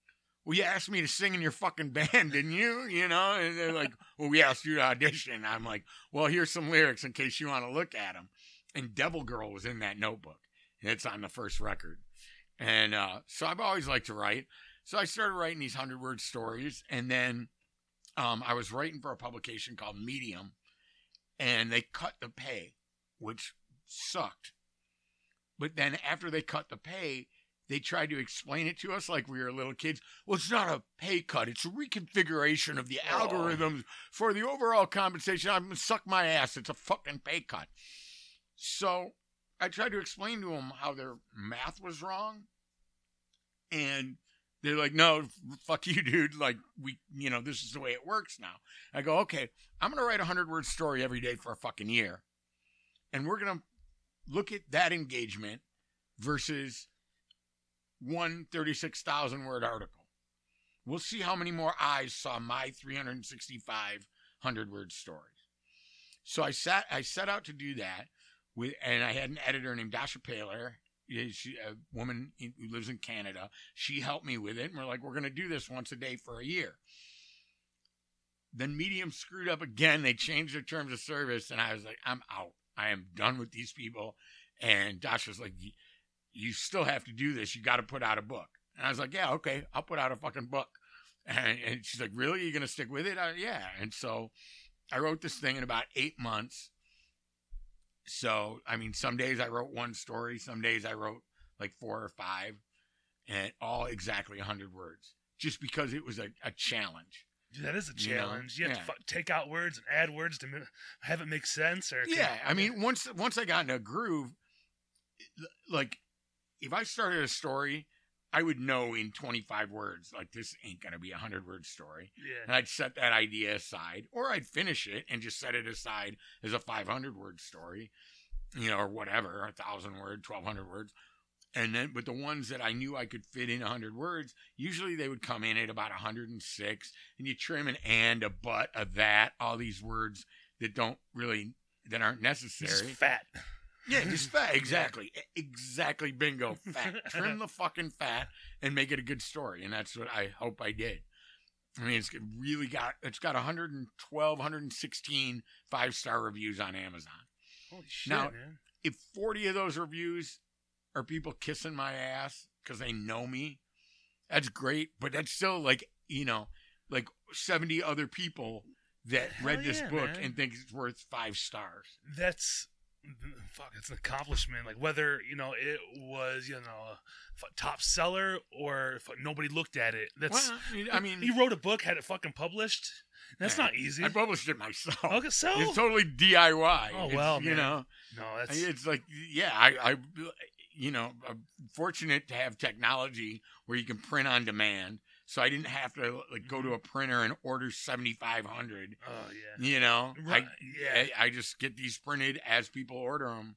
well, you asked me to sing in your fucking band, didn't you? You know? And they're like, well, we asked you to audition. I'm like, well, here's some lyrics in case you want to look at them. And Devil Girl was in that notebook. And it's on the first record. And uh, so I've always liked to write. So I started writing these 100 word stories. And then um, I was writing for a publication called Medium. And they cut the pay, which sucked. But then after they cut the pay, they tried to explain it to us like we were little kids. Well, it's not a pay cut; it's a reconfiguration of the Oh. algorithms for the overall compensation. I'm gonna suck my ass. It's a fucking pay cut. So I tried to explain to them how their math was wrong, and they're like, "No, fuck you, dude. Like we, you know, this is the way it works now." I go, "Okay, I'm gonna write a hundred word story every day for a fucking year, and we're gonna look at that engagement versus." One 36,000 word article. We'll see how many more eyes saw my 365 hundred word stories. So I sat I set out to do that with and I had an editor named Dasha Paler, she a woman who lives in Canada. She helped me with it and we're like we're going to do this once a day for a year. Then Medium screwed up again. They changed their terms of service and I was like I'm out. I am done with these people. And Dasha's like "You- still have to do this. You got to put out a book. And I was like, yeah, okay, I'll put out a fucking book. And, and she's like, really? You're going to stick with it? I, yeah. And so I wrote this thing in about eight months. So, I mean, some days I wrote one story, some days I wrote like four or five, and all exactly 100 words, just because it was a, a challenge. Dude, that is a You know? challenge. You have Yeah. to fu- take out words and add words to mi- have it make sense. Or Yeah, I mean, once once I got in a groove, like if I started a story, I would know in 25 words, like this ain't gonna be a hundred word story, yeah. and I'd set that idea aside, or I'd finish it and just set it aside as a 500 word story, you know, or whatever, a thousand word, 1200 words. And then, but the ones that I knew I could fit in 100 words, usually they would come in at about 106, and you trim an and, a but, a that, all these words that don't really, that aren't necessary. just fat. Yeah, just fat. Exactly. Exactly. Bingo. Fat. Trim the fucking fat and make it a good story. And that's what I hope I did. I mean, it's really got, it's got 112, 116 five star reviews on Amazon. Holy shit, Now- man. If 40 of those reviews are people kissing my ass because they know me, that's great. But that's still like, you know, like 70 other people that Hell read this yeah, book man. and think it's worth five stars. That's fuck. It's an accomplishment. Like whether you know it was you know a top seller or nobody looked at it. That's. Well, I mean, he wrote a book, had it fucking published. That's Yeah. not easy. I published it myself. Okay, so It's totally DIY. Oh, It's, well, you man. know, no, that's it's like yeah, I, I, you know, I'm fortunate to have technology where you can print on demand. So I didn't have to like go to a printer and order seventy five hundred. oh yeah. You know, Right, I, yeah. I I just get these printed as people order them.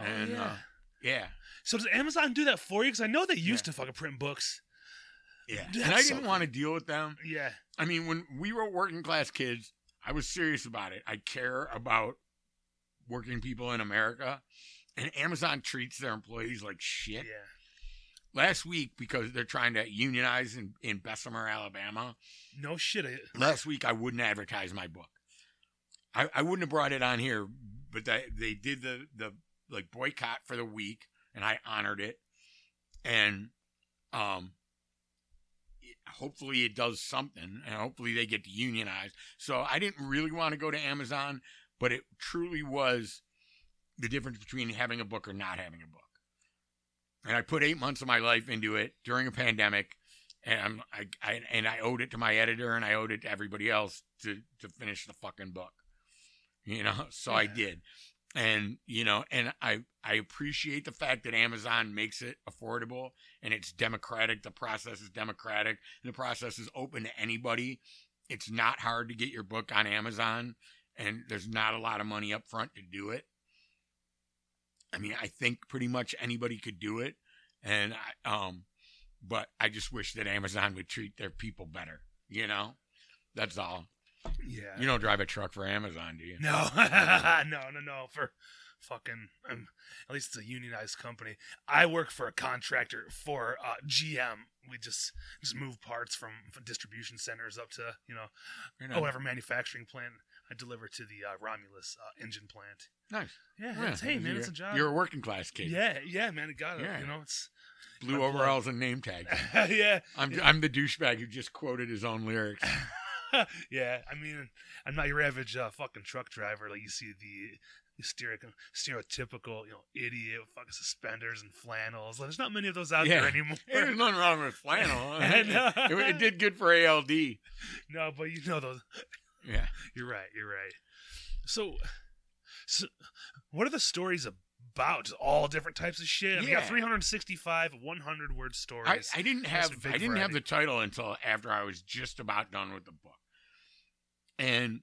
Oh, And yeah. uh, yeah, So does Amazon do that for you? Because I know they used Yeah. to fucking print books. yeah. Dude, and I didn't want to deal with them. Yeah. I mean, when we were Working Class Kids, I was serious about it. I care about working people in America, and Amazon treats their employees like shit. Yeah. Last week, because they're trying to unionize in, in Bessemer, Alabama, No shit. I- last week I wouldn't advertise my book. I, I wouldn't have brought it on here, but they, they did the, the like boycott for the week, and I honored it. And um, it- hopefully it does something, and hopefully they get to unionize. So I didn't really want to go to Amazon, but it truly was the difference between having a book or not having a book. And I put eight months of my life into it during a pandemic, and I, I and I owed it to my editor, and I owed it to everybody else to to finish the fucking book. You know, so I did. and you know and i i appreciate the fact that amazon makes it affordable and it's democratic. The process is democratic. The process is open to anybody. It's not hard to get your book on amazon and there's not a lot of money up front to do it i mean i think pretty much anybody could do it and i um but i just wish that amazon would treat their people better you know that's all Yeah. you don't drive a truck for amazon do you No, no, no, no. For fucking, um, at least it's a unionized company. I work for a contractor for uh, GM. We just just move parts from, from distribution centers up to you know whatever manufacturing plant I deliver to the uh, Romulus uh, engine plant. nice Yeah, Yeah, it's, hey man, it's a job. You're a working class kid. yeah, yeah, man, it got it. Yeah. You know, it's Blue my blood. overalls and name tags. yeah, I'm I'm the douchebag who just quoted his own lyrics. yeah. I mean, I'm not your average uh, fucking truck driver. Like you see the, the stereotypical, you know, idiot with fucking suspenders and flannels. There's not many of those out Yeah. there anymore. Hey, There's nothing wrong with flannel. And, uh, it, it did good for ALD. no, but you know those. Yeah. You're right. You're right. So, so what are the stories about? Just all different types of shit. We got Yeah. 365 100 word stories. I didn't have I didn't have the title until after I was just about done with the book. And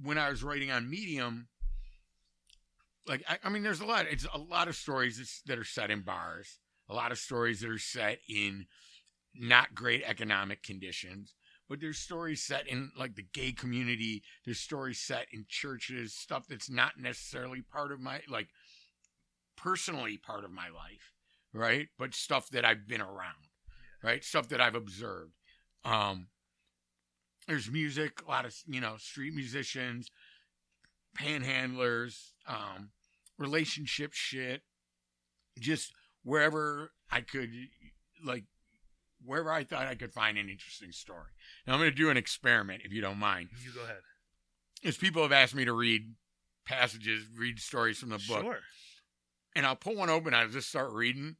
when I was writing on Medium, like I, I mean, there's a lot. It's a lot of stories that are set in bars. A lot of stories that are set in not great economic conditions. But there's stories set in like the gay community. There's stories set in churches. Stuff that's not necessarily part of my like personally part of my life, right? But stuff that I've been around, right? Stuff that I've observed. Um, there's music, a lot of you know street musicians, panhandlers, um, relationship shit, just wherever I could, like wherever I thought I could find an interesting story. Now I'm going to do an experiment, if you don't mind. you go ahead. Is people have asked me to read passages, read stories from the book Sure. and I'll pull one open. I'll just start reading,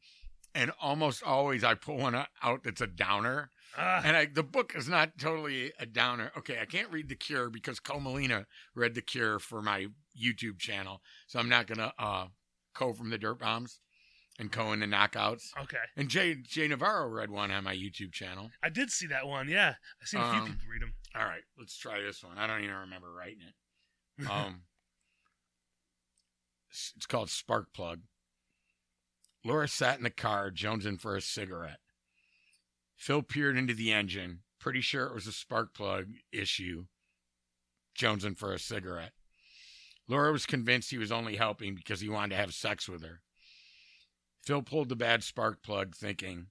and almost always I pull one out that's a downer. Ah, And I, the book is not totally a downer. Okay, I can't read The Cure because Ko Melina read The Cure for my YouTube channel, so I'm not gonna uh, Ko from the Dirtbombs and Ko in the Knockouts. okay. And Jay Jay Navarro read one on my YouTube channel. I did see that one. Yeah, I've seen a few Um, people read them. All right, let's try this one. I don't even remember writing it. Um, it's called Spark Plug. Laura sat in the car, jonesing for a cigarette. Phil peered into the engine, pretty sure it was a spark plug issue, jonesing for a cigarette. Laura was convinced he was only helping because he wanted to have sex with her. Phil pulled the bad spark plug, thinking,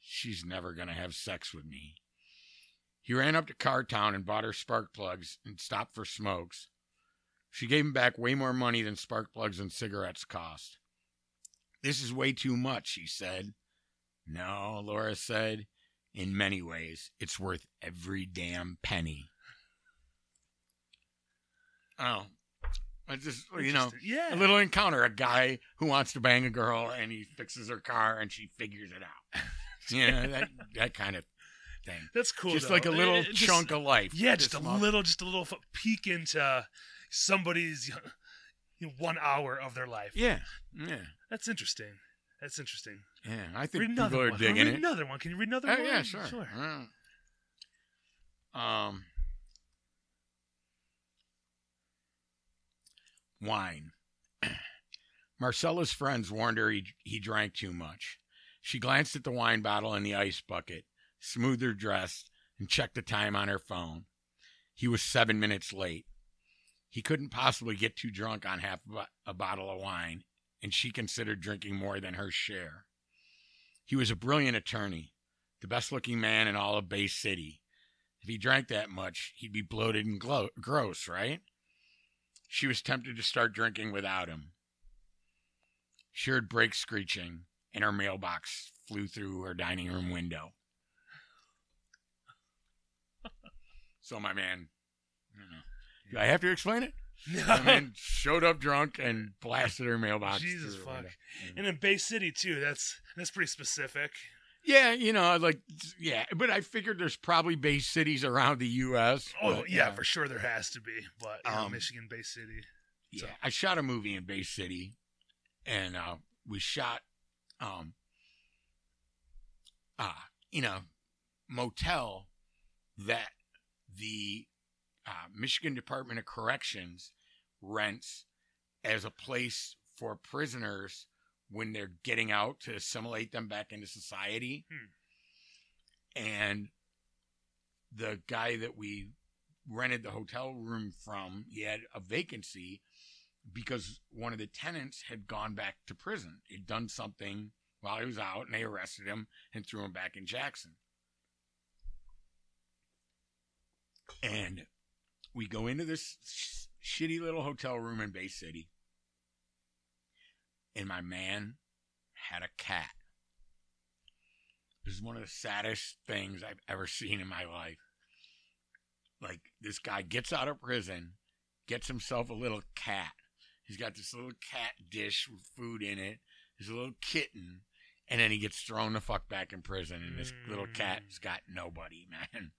she's never going to have sex with me. He ran up to Cartown and bought her spark plugs and stopped for smokes. She gave him back way more money than spark plugs and cigarettes cost. This is way too much, he said. No, Laura said. In many ways, it's worth every damn penny. Oh, I just, you know, yeah. a little encounter. A guy who wants to bang a girl and he fixes her car and she figures it out. yeah, that, that kind of thing. That's cool. just though. like a little It- it just- chunk of life. Yeah, just a small- little, just a little peek into somebody's you know, one hour of their life. Yeah, yeah, That's interesting. That's interesting. yeah. I think Read people another are one. digging read it. another one. Can you read another Oh one? yeah, sure. Sure. Um, wine. Marcella's friends warned her he, he drank too much. She glanced at the wine bottle and the ice bucket, smoothed her dress, and checked the time on her phone. He was seven minutes late. He couldn't possibly get too drunk on half a, a bottle of wine, and she considered drinking more than her share. He was a brilliant attorney, the best looking man in all of Bay City. If he drank that much, he'd be bloated and glo- gross, right? She was tempted to start drinking without him. She heard brakes screeching, and her mailbox flew through her dining room window. so my man, I don't know. Do I have to explain it? My man showed up drunk and blasted her mailbox. Jesus fuck. window. And in Bay City too. That's that's pretty specific. Yeah, you know, like yeah, but I figured there's probably base cities around the U.S. Oh but, yeah, uh, for sure there has to be. But yeah, Um, Michigan Bay City. Yeah, So- I shot a movie in Bay City, and uh, we shot, um, uh, in a motel that the uh, Michigan Department of Corrections rents as a place for prisoners when they're getting out to assimilate them back into society. Hmm. And the guy that we rented the hotel room from, he had a vacancy because one of the tenants had gone back to prison. He'd done something while he was out, and they arrested him and threw him back in Jackson. And we go into this sh- shitty little hotel room in Bay City, and my man had a cat. This is one of the saddest things I've ever seen in my life. Like, this guy gets out of prison, gets himself a little cat. He's got this little cat dish with food in it, his little kitten, and then he gets thrown the fuck back in prison, and this little cat's got nobody, man.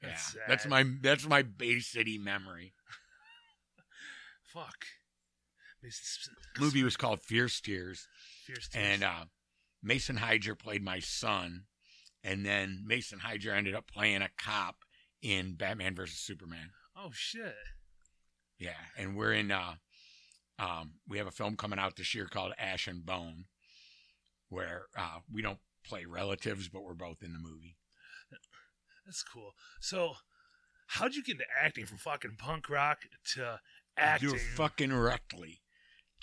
That's yeah, that's my that's my Bay City memory. Fuck. Movie was called Fierce Tears, Fierce and uh, Mason Hydra played my son, and then Mason Hydra ended up playing a cop in Batman versus Superman. oh shit. Yeah, and we're in. Uh, um, we have a film coming out this year called Ash and Bone, where uh, we don't play relatives, but we're both in the movie. That's cool. So, how'd you get into acting from fucking punk rock to acting? You're fucking rectly,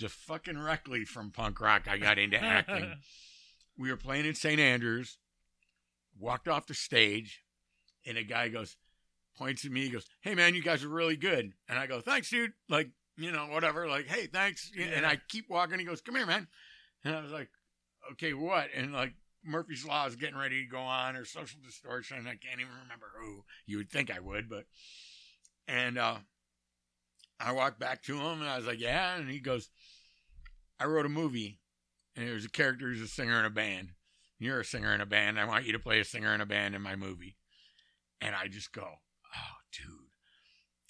fucking rectly from punk rock. I got into acting. we were playing in St. Andrews, walked off the stage, and a guy goes, points at me, he goes, Hey man, you guys are really good. And I go, Thanks, dude. Like, you know, whatever. Like, hey, thanks. And I keep walking. He goes, Come here, man. And I was like, Okay, what? And like, Murphy's Law is getting ready to go on, or Social Distortion. I can't even remember who. You would think I would, but. And uh, I walked back to him, and I was like, Yeah. And he goes, I wrote a movie, and there's a character who's a singer in a band. You're a singer in a band. I want you to play a singer in a band in my movie. And I just go, oh, dude.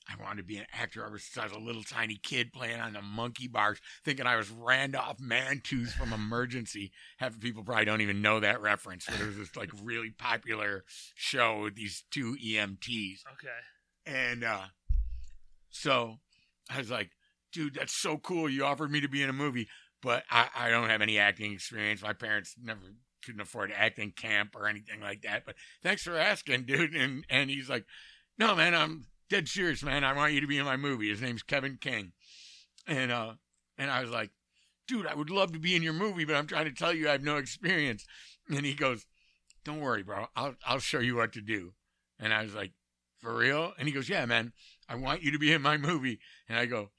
I wanted to be an actor ever since I was a little tiny kid playing on the monkey bars, thinking I was Randolph Mantooth from Emergency. Half the people probably don't even know that reference, but it was this like really popular show with these two EMTs. okay. And uh, so I was like, dude, that's so cool. You offered me to be in a movie, but I, I don't have any acting experience. My parents never couldn't afford acting camp or anything like that. But thanks for asking, dude. And and he's like, no, man, I'm dead serious, man. I want you to be in my movie. His name's Kevin King. And uh, and I was like, dude, I would love to be in your movie, but I'm trying to tell you I have no experience. And he goes, don't worry, bro. I'll I'll show you what to do. And I was like, for real? And he goes, yeah, man. I want you to be in my movie. And I go,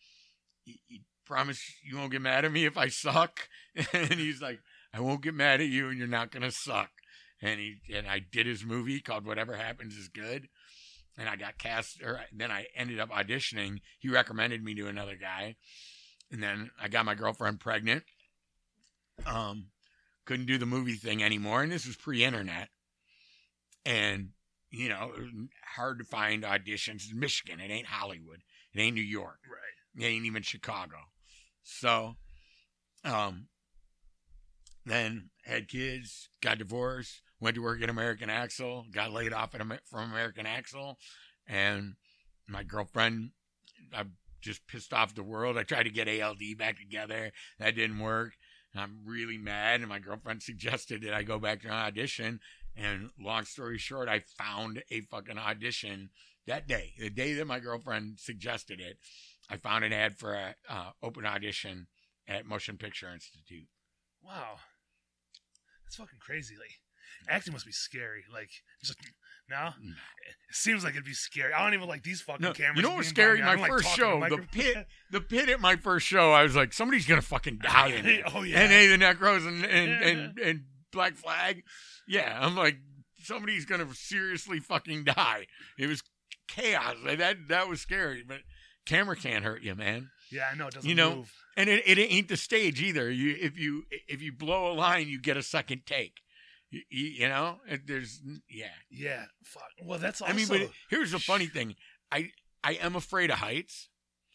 "You- promise you won't get mad at me if I suck? And he's like, I won't get mad at you, and you're not gonna suck. And he and I did his movie called Whatever Happens Is Good. And I got cast, or then I ended up auditioning. He recommended me to another guy, and then I got my girlfriend pregnant. Um, couldn't do the movie thing anymore, and this was pre-internet, and you know, hard to find auditions. It's Michigan, it ain't Hollywood, it ain't New York. Right. It ain't even Chicago. So, um, then had kids, got divorced, went to work at American Axle, got laid off at, from American Axle, and my girlfriend, I just pissed off the world. I tried to get ALD back together. That didn't work. I'm really mad, and my girlfriend suggested that I go back to an audition. And long story short, I found a fucking audition that day, the day that my girlfriend suggested it. I found an ad for a uh, open audition at Motion Picture Institute. Wow. That's fucking crazy. Like, acting must be scary. Like, just no. It seems like it'd be scary. I don't even like these fucking No, cameras. you know what was scary? My don't like first show, the microphone. pit, the pit at my first show. I was like, somebody's gonna fucking die in it. oh yeah. And hey, the Necros and and, and and Black Flag. Yeah, I'm like, somebody's gonna seriously fucking die. It was chaos. Like, that that was scary, but camera can't hurt you, man. yeah, I know. It doesn't you know, move. And it, it ain't the stage either. You if you if you blow a line, you get a second take. You, you, know, It- there's yeah. Yeah. Fuck. Well, that's also. I mean, but here's the funny thing. I I am afraid of heights,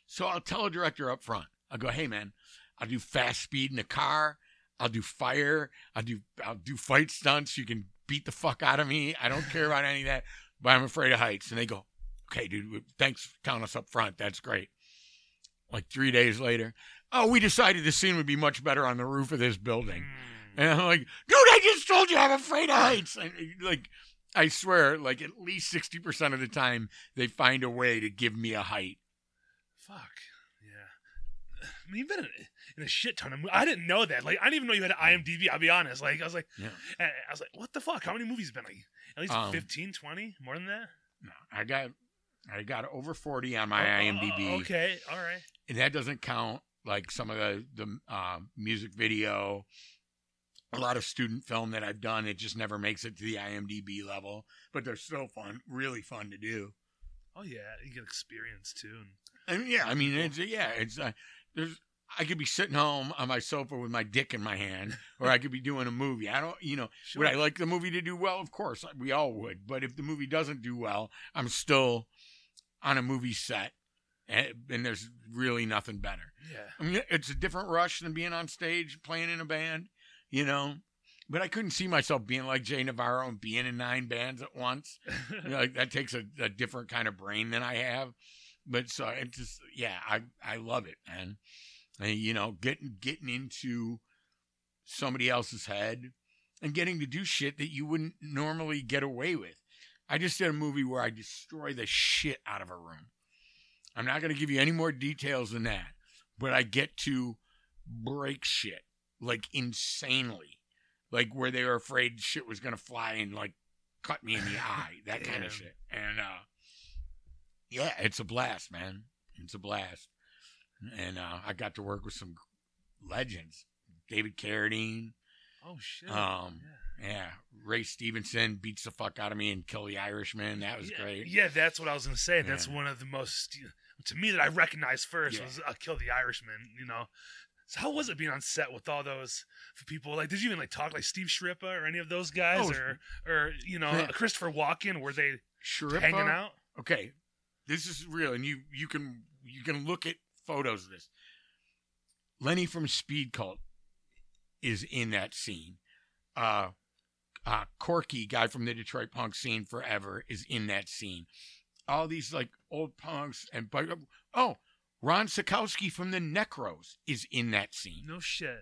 So I'll tell a director up front. I'll go, hey man, I'll do fast speed in the car. I'll do fire. I'll do I'll do fight stunts. You can beat the fuck out of me. I don't care about any of that, but I'm afraid of heights. And they go, okay, dude, thanks for telling us up front. That's great. Like three days later, oh, we decided the scene would be much better on the roof of this building. Mm. And I'm like, dude, I just told you I'm afraid of heights. And, like, I swear, like at least sixty percent of the time, they find a way to give me a height. Fuck. Yeah. I mean, you've been in, in a shit ton of movies. I didn't know that. Like, I didn't even know you had an IMDb. I'll be honest. Like, I was like, Yeah. I was like, what the fuck? How many movies have been like? At least Um, 15, 20? More than that? No, I got, I got over forty on my Oh, oh, IMDb. oh, okay. All right. and that doesn't count like some of the the uh, music video, a lot of student film that I've done. It just never makes it to the IMDb level, but they're still fun, really fun to do. Oh, yeah. You get experience too. And And yeah, I mean, it's yeah, it's uh, there's. I could be sitting home on my sofa with my dick in my hand, or I could be doing a movie. I don't, you know, sure. would I like the movie to do well? Of course, uh, we all would. But if the movie doesn't do well, I'm still on a movie set, and, and there's really nothing better. yeah. I mean, it's a different rush than being on stage playing in a band, you know. But I couldn't see myself being like Jay Navarro and being in nine bands at once. You know, like that takes a, a different kind of brain than I have. But so it just, yeah, I I love it, man. And, you know, getting getting into somebody else's head and getting to do shit that you wouldn't normally get away with. I just did a movie where I destroy the shit out of a room. I'm not going to give you any more details than that, but I get to break shit like insanely, like where they were afraid shit was going to fly and like cut me in the eye, that kind of shit. And uh, yeah, it's a blast, man. It's a blast. And uh, I got to work with some legends, David Carradine. oh, shit. Um, yeah. yeah, Ray Stevenson beats the fuck out of me and Kill the Irishman. That was yeah, great. Yeah, that's what I was gonna say. That's one of the most to me that I recognized first Yeah. was uh, "Kill the Irishman." You know, so how was it being on set with all those people? Like, did you even like talk like Steve Schirripa or any of those guys, Oh, or or you know yeah. Christopher Walken? Were they hanging out? okay this is real and you you can you can look at photos of this lenny from speed cult is in that scene uh uh corky guy from the detroit punk scene forever is in that scene all these like old punks and oh ron Sakowski from the necros is in that scene No shit.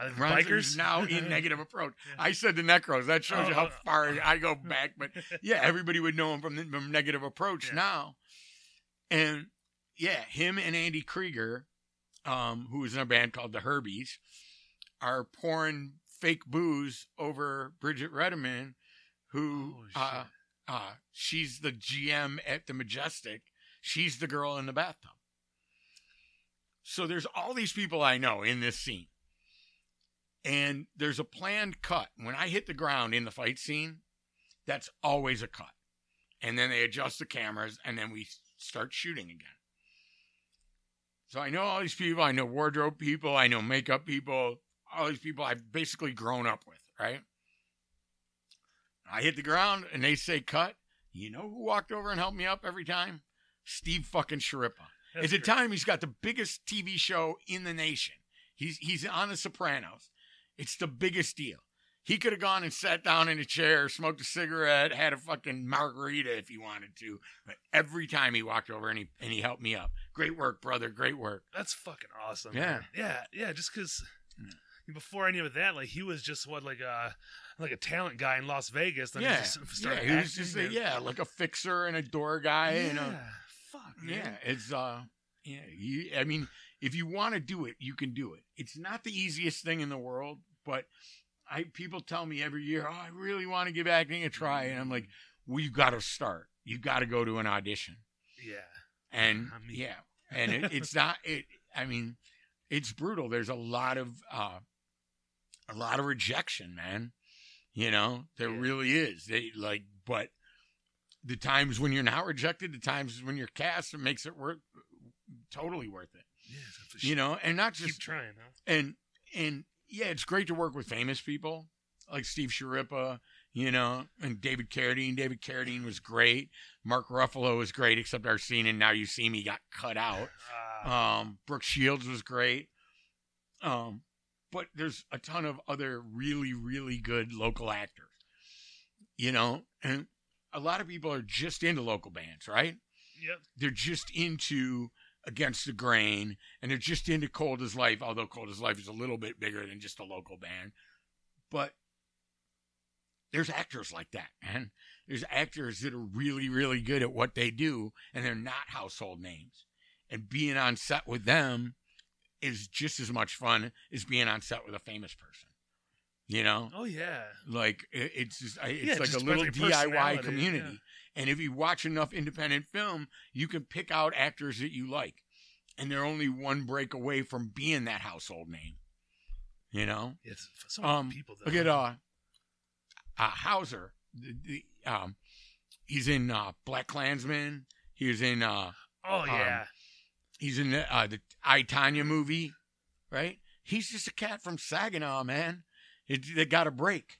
Are bikers is now in negative approach. Yeah. I said the Necros. That shows you Oh, how oh, far I go back. But yeah, everybody would know him from, the, from negative approach Yeah. now. And yeah, him and Andy Krieger, um, who was in a band called the Herbies, are pouring fake booze over Bridget Redman, who Oh, uh, uh, she's the GM at the Majestic. She's the girl in the bathtub. So there's all these people I know in this scene. And there's a planned cut. When I hit the ground in the fight scene, that's always a cut. And then they adjust the cameras and then we start shooting again. So I know all these people. I know wardrobe people. I know makeup people. All these people I've basically grown up with, right? I hit the ground and they say cut. You know who walked over and helped me up every time? Steve fucking Schirripa. At the time, he's got the biggest TV show in the nation. He's he's on The Sopranos. It's the biggest deal. He could have gone and sat down in a chair, smoked a cigarette, had a fucking margarita if he wanted to. But every time he walked over and he and he helped me up. Great work, brother. Great work. That's fucking awesome. Yeah. man. yeah, yeah. Just because before any of that, like he was just what like a like a talent guy in Las Vegas. Then yeah, he just yeah. He was just a, yeah, like a fixer and a door guy. yeah. You know, Fuck. Yeah, it's uh yeah, you I mean, if you want to do it, you can do it. It's not the easiest thing in the world, but I people tell me every year, "Oh, I really want to give acting a try." And I'm like, "Well, you got to start. You got to go to an audition." Yeah. And I mean- yeah, and it, it's not it I mean, it's brutal. There's a lot of uh a lot of rejection, man. You know, there Yeah. really is. They like but the times when you're not rejected, the times when you're cast, it makes it worth totally worth it. Yeah. for sure. You know, and not keep just trying. Huh? and and yeah, it's great to work with famous people like Steve Schirripa. you know, and David Carradine. David Carradine was great. Mark Ruffalo was great, except our scene and Now You See Me got cut out. Uh, Um, Brooke Shields was great. Um, but there's a ton of other really, really good local actors. You know, and a lot of people are just into local bands, right? yep. They're just into Against the Grain, and they're just into Cold as Life, although Cold as Life is a little bit bigger than just a local band. But there's actors like that, man. There's actors that are really, really good at what they do, and they're not household names. And being on set with them is just as much fun as being on set with a famous person. You know, Oh yeah. like it's just it's Yeah, like just a little DIY community. And if you watch enough independent film, you can pick out actors that you like, and they're only one break away from being that household name. You know, It's so many um, people. Though. look at uh, uh Hauser. The, the, um, he's in uh, Black Klansman. He was in uh, Oh yeah. he's in the, uh, the I, Tonya movie, right? He's just a cat from Saginaw, man. It, they got a break,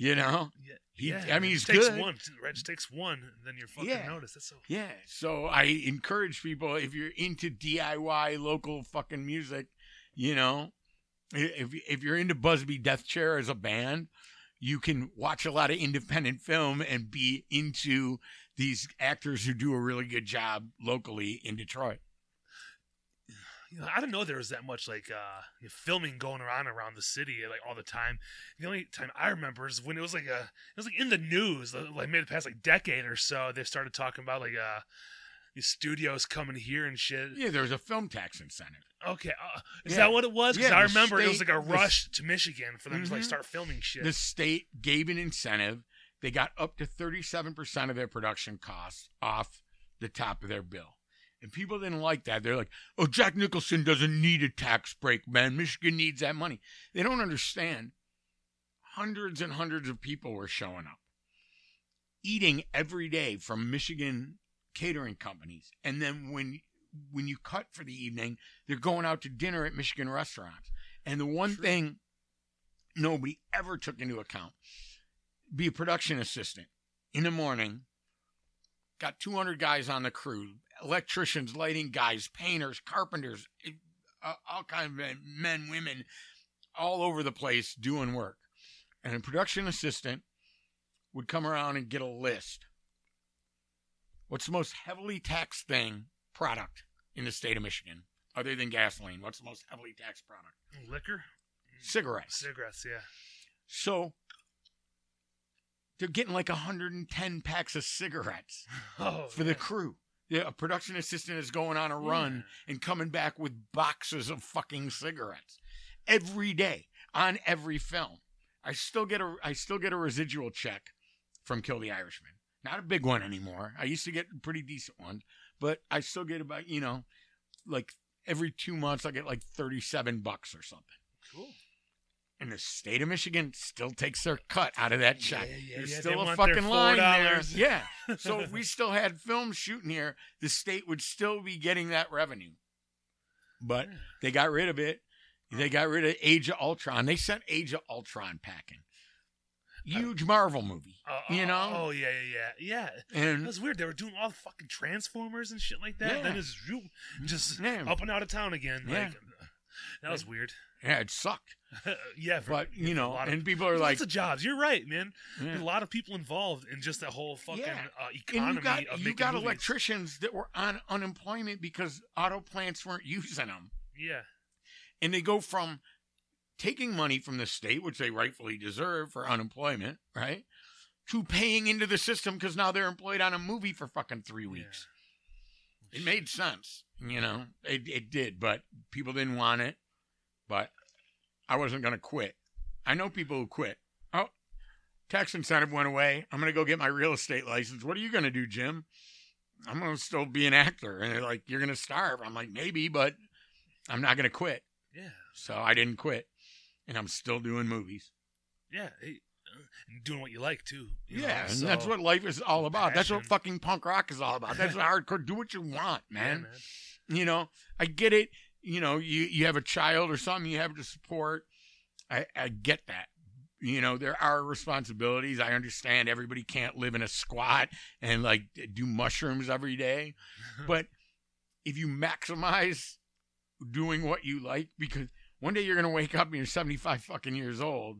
you know. yeah. he- yeah. I mean, it he's takes good. one. It takes one, and then you're fucking Yeah. noticed. That's so. Yeah. So I encourage people if you're into DIY local fucking music, you know, if if you're into Busby Death Chair as a band, you can watch a lot of independent film and be into these actors who do a really good job locally in Detroit. You know, I didn't know there was that much like uh, filming going around around the city like all the time. The only time I remember is when it was like a it was like in the news like maybe the past like decade or so. They started talking about like uh these studios coming here and shit. Yeah, there was a film tax incentive. Okay, uh, is Yeah. that what it was? Because Yeah, I the remember it was like a the rush to Michigan for them to like Mhm. start filming shit. The state gave an incentive. They got up to 37% of their production costs off the top of their bill. And people didn't like that. They're like, oh, Jack Nicholson doesn't need a tax break, man. Michigan needs that money. They don't understand. Hundreds and hundreds of people were showing up, eating every day from Michigan catering companies. And then when when you cut for the evening, they're going out to dinner at Michigan restaurants. And the one thing nobody ever took into account be a production assistant in the morning got 200 guys on the crew electricians lighting guys painters carpenters all kind of men, men women all over the place doing work. And a production assistant would come around and get a list. What's the most heavily taxed thing product in the state of michigan other than gasoline? What's the most heavily taxed product? Liquor, cigarettes. Cigarettes, yeah. so they're getting like 110 packs of cigarettes Oh, for the crew. Yeah, a production assistant is going on a run and coming back with boxes of fucking cigarettes every day on every film. I still get a I still get a residual check from Kill the Irishman. Not a big one anymore. I used to get pretty decent ones, but I still get about, you know, like every 2 months I get like 37 bucks or something. Cool. And the state of Michigan still takes their cut out of that check. Yeah, yeah, There's yeah, still a fucking line there. $4. Yeah. So if we still had films shooting here, the state would still be getting that revenue. But they got rid of it. They got rid of Age of Ultron. They sent Age of Ultron packing. Huge Marvel movie, Uh, you know? Oh yeah, yeah, yeah. Yeah. and That was weird. They were doing all the fucking Transformers and shit like that. Yeah. Then it's just up and out of town again. Yeah. Like, that was weird. yeah, it sucked. yeah, for, But yeah, you know, of- and people are like, lots of jobs. You're right, man. yeah. A lot of people involved in just that whole fucking Yeah. uh, and economy you got of you got movies. electricians that were on unemployment because auto plants weren't using them. Yeah, and they go from taking money from the state, which they rightfully deserve for unemployment, right, to paying into the system because now they're employed on a movie for fucking three weeks. It made sense, you know. It it did, but people didn't want it. But I wasn't gonna quit. I know people who quit. Oh, tax incentive went away. I'm gonna go get my real estate license. What are you gonna do, Jim? I'm gonna still be an actor. And they're like, You're gonna starve. I'm like, maybe, but I'm not gonna quit. yeah, So I didn't quit, and I'm still doing movies. yeah. Uh, and doing what you like too. you yeah, know, and so- that's what life is all about. That's what fucking punk rock is all about. That's what hardcore. Do what you want, man. Yeah, man. You know, I get it. You know, you you have a child or something you have to support. I I get that, You know, there are responsibilities. I understand everybody can't live in a squat and like do mushrooms every day. but if you maximize doing what you like, because one day you're gonna wake up and you're 75 fucking years old,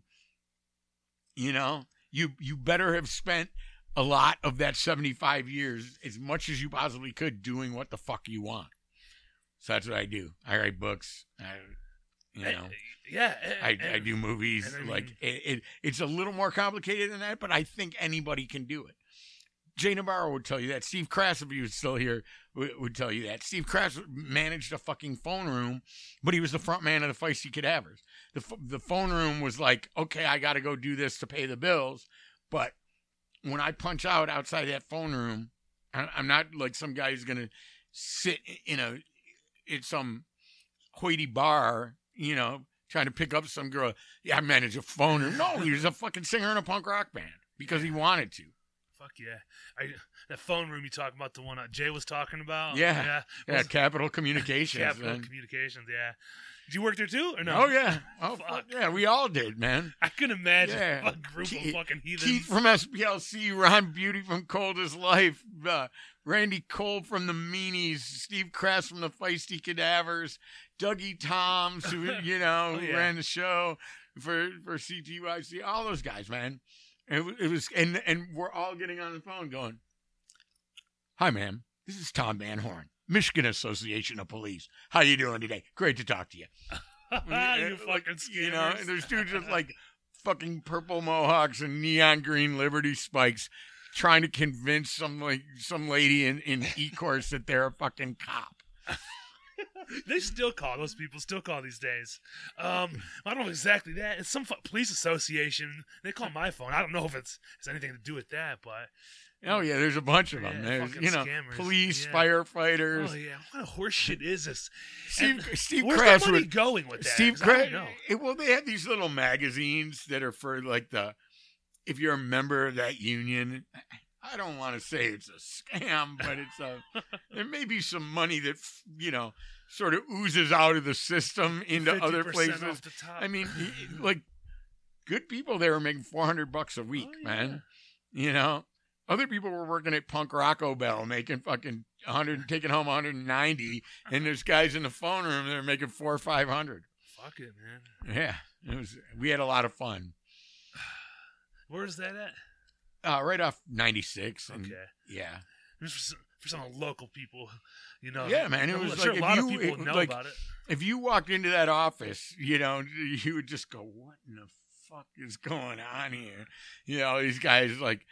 you know, you you better have spent a lot of that 75 years as much as you possibly could doing what the fuck you want. So that's what I do. I write books. I, you eh, know. yeah, eh, I, and- I do movies. I like it, it, it's a little more complicated than that, but I think anybody can do it. Jay Navarro would tell you that. Steve Crass, if he was still here, would, would tell you that. Steve Crass managed a fucking phone room, but he was the front man of the Feisty Cadavers. The the phone room was like, okay, I got to go do this to pay the bills, but when I punch out outside that phone room, I, I'm not like some guy who's gonna sit in a in some hoity bar, you know, trying to pick up some girl. Yeah, I manage a phone room. No, he was a fucking singer in a punk rock band because he wanted to. Fuck yeah! I, that phone room you talking about, the one Jay was talking about. Yeah. yeah. Yeah, Capital Communications. Capital man. Communications. Yeah. Did you work there too, or no? Oh yeah, oh Fuck. yeah, we all did, man. I can imagine Yeah. a group Keith- of fucking heathens. Keith from SPLC, Ron Beauty from Cold as Life, uh, Randy Cole from the Meanies, Steve Kress from the Feisty Cadavers, Dougie Toms, who you know Oh, who ran the show for for CTYC, all those guys, man. It, it was and and we're all getting on the phone going, "Hi, ma'am. This is Tom Van Horn, Michigan Association of Police. How you doing today? Great to talk to you." you fucking you know, and there's dudes with like fucking purple mohawks and neon green Liberty spikes trying to convince some like some lady in in Ecorse that they're a fucking cop. they still call those people still call these days. Um, I don't know exactly that. It's some police association. They call my phone. I don't know if it's has anything to do with that, but Oh yeah, there's a bunch of them. Yeah, there's you know scammers. police, Yeah. firefighters. oh yeah, what a horse shit is this? Steve And Steve Where's Crass the money would going with that? Steve 'Cause I don't know. It, well, they have these little magazines that are for like the if you're a member of that union. I don't want to say it's a scam, but it's a there may be some money that you know sort of oozes out of the system into other 50% places. off the top. I mean, like good people there are making four hundred bucks a week, Oh, yeah. man. You know, other people were working at Punk Rocco Bell making fucking hundred, taking home one hundred and ninety, and there's guys in the phone room that are making four or five hundred. Fuck it, man. Yeah, it was. We had a lot of fun. Where's that at? Uh, right off ninety six. Okay. Yeah. Just for some, for some local people, you know. Yeah, man, it I'm was sure like a lot you- of people it know like- about it. If you walked into that office, you know, you would just go, "What in the fuck is going on here?" You know, these guys like,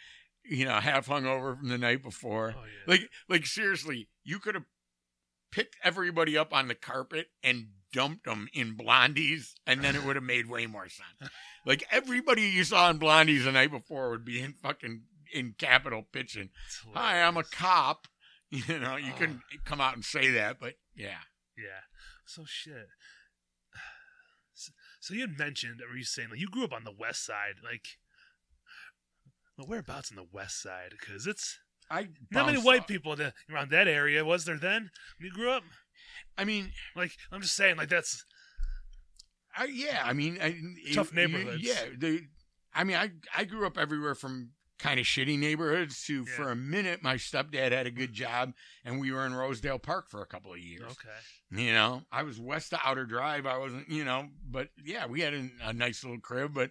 you know, half hung over from the night before. Oh yeah. Like, like seriously, you could have picked everybody up on the carpet and dumped them in blondies, and then it would have made way more sense. Like everybody you saw in blondies the night before would be in fucking in Capitol pitching. Hi, I'm a cop. You know, you Oh. couldn't come out and say that, but yeah. Yeah. So shit. So, so you had mentioned, or you saying, like you grew up on the west side, like. Well, whereabouts on the west side? Because it's I not many white people that, around that area. Was there then when you grew up? I mean, Like I'm just saying, like that's I, yeah, I mean, I, Tough it- neighborhoods. Yeah, they, I mean, I I grew up everywhere from kind of shitty neighborhoods to Yeah. for a minute my stepdad had a good job and we were in Rosedale Park for a couple of years. okay. You know, I was west of Outer Drive. I wasn't, you know, but yeah, we had a, a nice little crib. But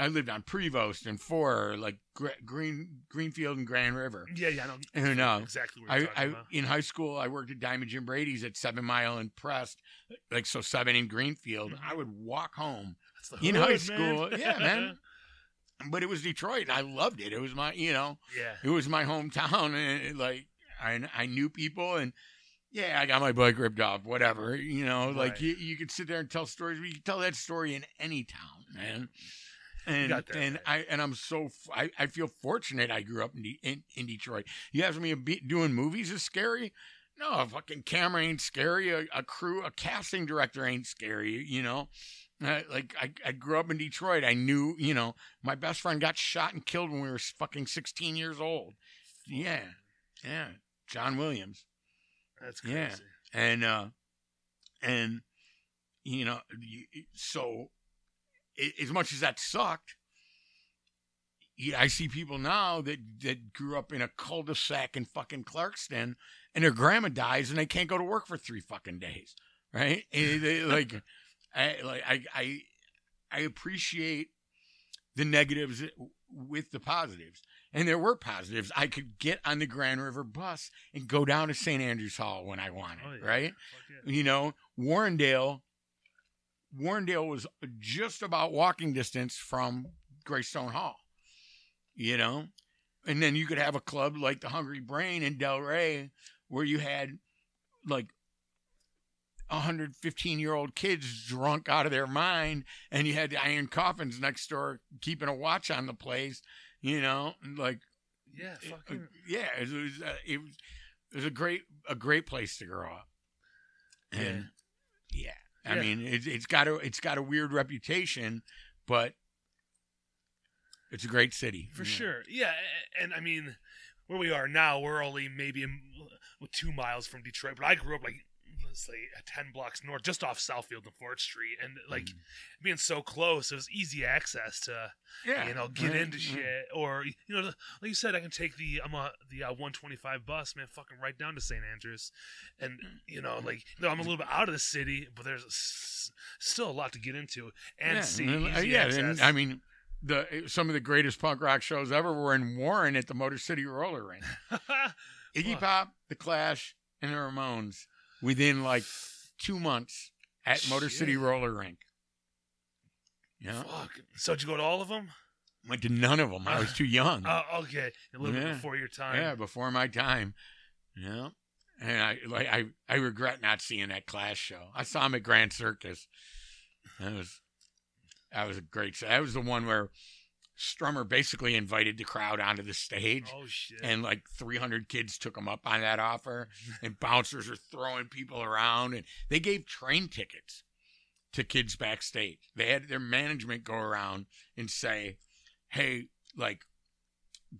I lived on Prevost and Four, like Green Greenfield and Grand River. Yeah, yeah, I don't And uh, exactly what you're I, I in high school I worked at Diamond Jim Brady's at Seven Mile and Prest, like so Seven in Greenfield. Mhm. I would walk home, in high hood, school, yeah, man. but it was Detroit, and I loved it. It was my, you know, yeah. it was my hometown, and it, like I I knew people, and yeah, I got my bike ripped off, whatever, you know, like you you could sit there and tell stories. but You could tell that story in any town, man. And that and right. I and I'm so I, I feel fortunate I grew up in, De- in in Detroit. You ask me, be, doing movies is scary? No, a fucking camera ain't scary. A, a crew, a casting director ain't scary. You know, uh, like I, I grew up in Detroit. I knew, you know, my best friend got shot and killed when we were fucking 16 years old. Yeah, yeah, John Williams, That's crazy. Yeah. and uh, and you know, so as much as that sucked, I see people now that that grew up in a cul-de-sac in fucking Clarkston, and their grandma dies, and they can't go to work for three fucking days, right? Like, I like I I I appreciate the negatives with the positives. And there were positives. I could get on the Grand River bus and go down to St. Andrews Hall when I wanted, Oh, yeah. right? Yeah. You know, Warrendale Warrendale was just about walking distance from Graystone Hall. You know? And then you could have a club like the Hungry Brain in Delray where you had like 115 year old kids drunk out of their mind and you had the iron coffins next door keeping a watch on the place you know like Yeah, it- fucking. yeah it was uh, it was it was a great a great place to grow up and yeah, i Yeah. mean it, it's got a it's got a weird reputation but it's a great city For Yeah. sure. Yeah, and I mean, where we are now, we're only maybe two miles from Detroit, but I grew up like say ten blocks north, just off Southfield and Fourth Street, and like Mhm. being so close, it was easy access to yeah you know get into yeah. shit, or you know, like you said, I can take the I'm a the uh, 125 bus, man, fucking right down to St. Andrews, and you know, like you know, I'm a little bit out of the city, but there's s- still a lot to get into and yeah, see. and, uh, yeah, access. and I mean, the some of the greatest punk rock shows ever were in Warren at the Motor City Roller Rink. Iggy. Pop, The Clash, and the Ramones within like two months at Motor City Roller Rink. Yeah, Fuck. So did you go to all of them? went to none of them. I was too young. Oh, okay. A little Yeah. bit before your time. yeah, before my time. Yeah, and I like I I regret not seeing that Clash show. I saw him at Grand Circus. That was that was a great show. That was the one where Strummer basically invited the crowd onto the stage. Oh shit. and like 300 kids took him up on that offer and bouncers are throwing people around and they gave train tickets to kids backstage they had their management go around and say hey like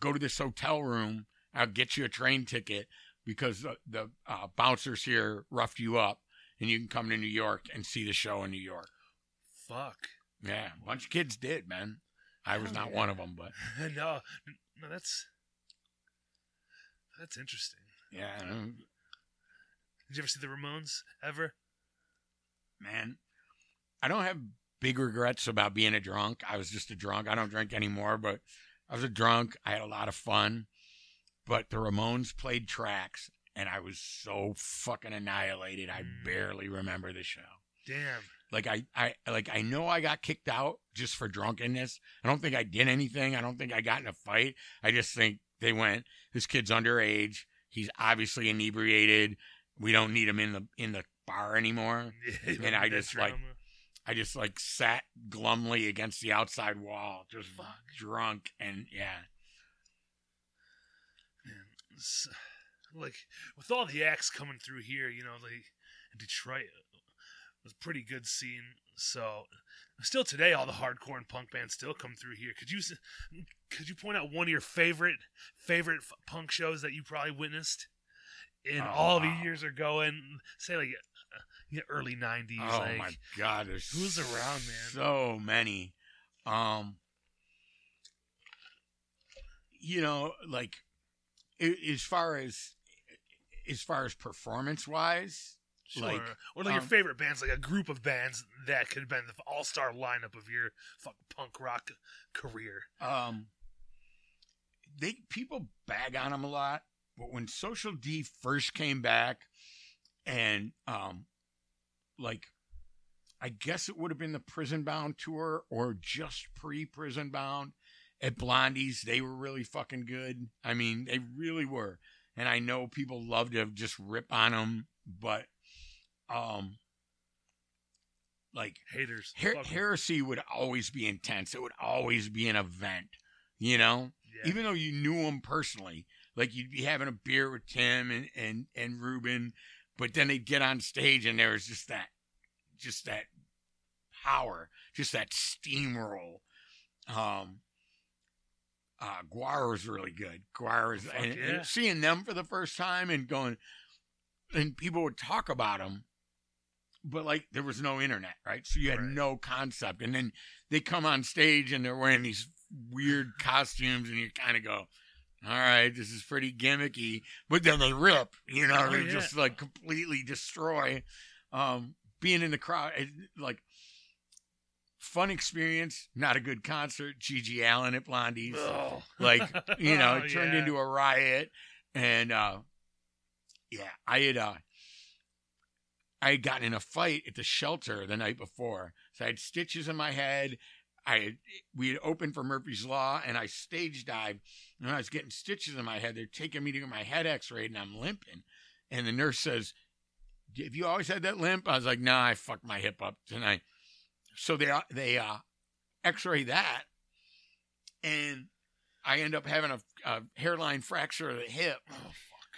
go to this hotel room i'll get you a train ticket because the, the uh, bouncers here roughed you up and you can come to new york and see the show in new york Fuck. yeah a bunch of kids did man i was not one of them but no, no, that's that's interesting. yeah Did you ever see the Ramones ever? man, I don't have big regrets about being a drunk. I was just a drunk. I don't drink anymore, but I was a drunk. I had a lot of fun. But the Ramones played tracks, and I was so fucking annihilated. I Mm. barely remember the show. Damn. Like I, I, like I know I got kicked out just for drunkenness. I don't think I did anything. I don't think I got in a fight. I just think they went. This kid's underage. He's obviously inebriated. We don't need him in the in the bar anymore. And I just, like. I just like sat glumly against the outside wall, just Fuck. drunk, and yeah, Man, like with all the acts coming through here, you know, like Detroit was a pretty good scene. So still today, all the hardcore and punk bands still come through here. Could you could you point out one of your favorite favorite f- punk shows that you probably witnessed in Oh, all wow. the years are going? say like uh, yeah, early '90s. oh like, my god, there's who's around, man? So many, um, you know, like as far as as far as performance wise, Sure. like, or like your um, favorite bands, like a group of bands that could have been the all star lineup of your fucking punk rock career. um they people bag on them a lot but when social d first came back and um like i guess it would have been the prison bound tour or just pre prison bound at blondie's they were really fucking good i mean they really were and i know people love to just rip on them but um like Haters. Her- heresy would always be intense. It would always be an event, you know. Yeah. Even though you knew him personally, like you'd be having a beer with Tim and and and Ruben, but then they'd get on stage and there was just that, just that power, just that steamroll. Um. Uh, Gwar was really good. Gwar was, Fuck and, and yeah. seeing them for the first time and going, and people would talk about them but like there was no internet, right? So you had Right. no concept. And then they come on stage and they're wearing these weird costumes, and you kind of go, "All right, this is pretty gimmicky." But then they rip, you know, Oh, they yeah. just like completely destroy. Um, being in the crowd, it, like fun experience, not a good concert. GG Allin at Blondie's like you know it Oh, turned yeah. into a riot and uh yeah i had uh i had gotten in a fight at the shelter the night before. So i had stitches in my head. I had we had opened for murphy's law and i stage dived. And i was getting stitches in my head they're taking me to get my head x-rayed and i'm limping. And the nurse says have you always had that limp? I was like nah i fucked my hip up tonight. So they uh, they uh x-ray that. And I end up having a, a hairline fracture of the hip.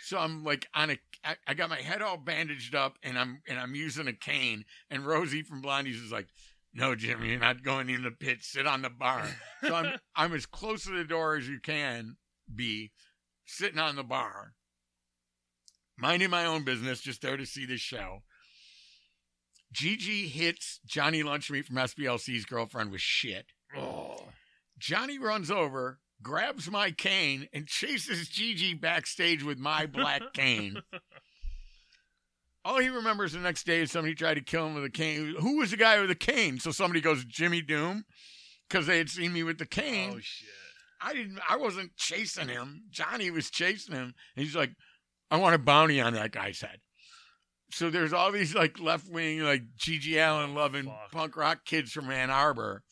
So I'm like on a, I, I got my head all bandaged up, and I'm and I'm using a cane. And Rosie from Blondie's is like, "No, Jimmy, you're not going in the pit. Sit on the bar." So I'm I'm as close to the door as you can be, sitting on the bar, minding my own business, just there to see the show. GG hits Johnny Lunchmeat from SBLC's girlfriend with shit. Oh. Johnny runs over, grabs my cane, and chases GG backstage with my black cane. All he remembers the next day is somebody tried to kill him with a cane. Who was the guy with the cane? So somebody goes, Jimmy Doom, because they had seen me with the cane. Oh shit. I didn't. I wasn't chasing him. Johnny was chasing him. And he's like, I want a bounty on that guy's head. So there's all these like left wing, like Gigi oh, Allin loving fuck. punk rock kids from Ann Arbor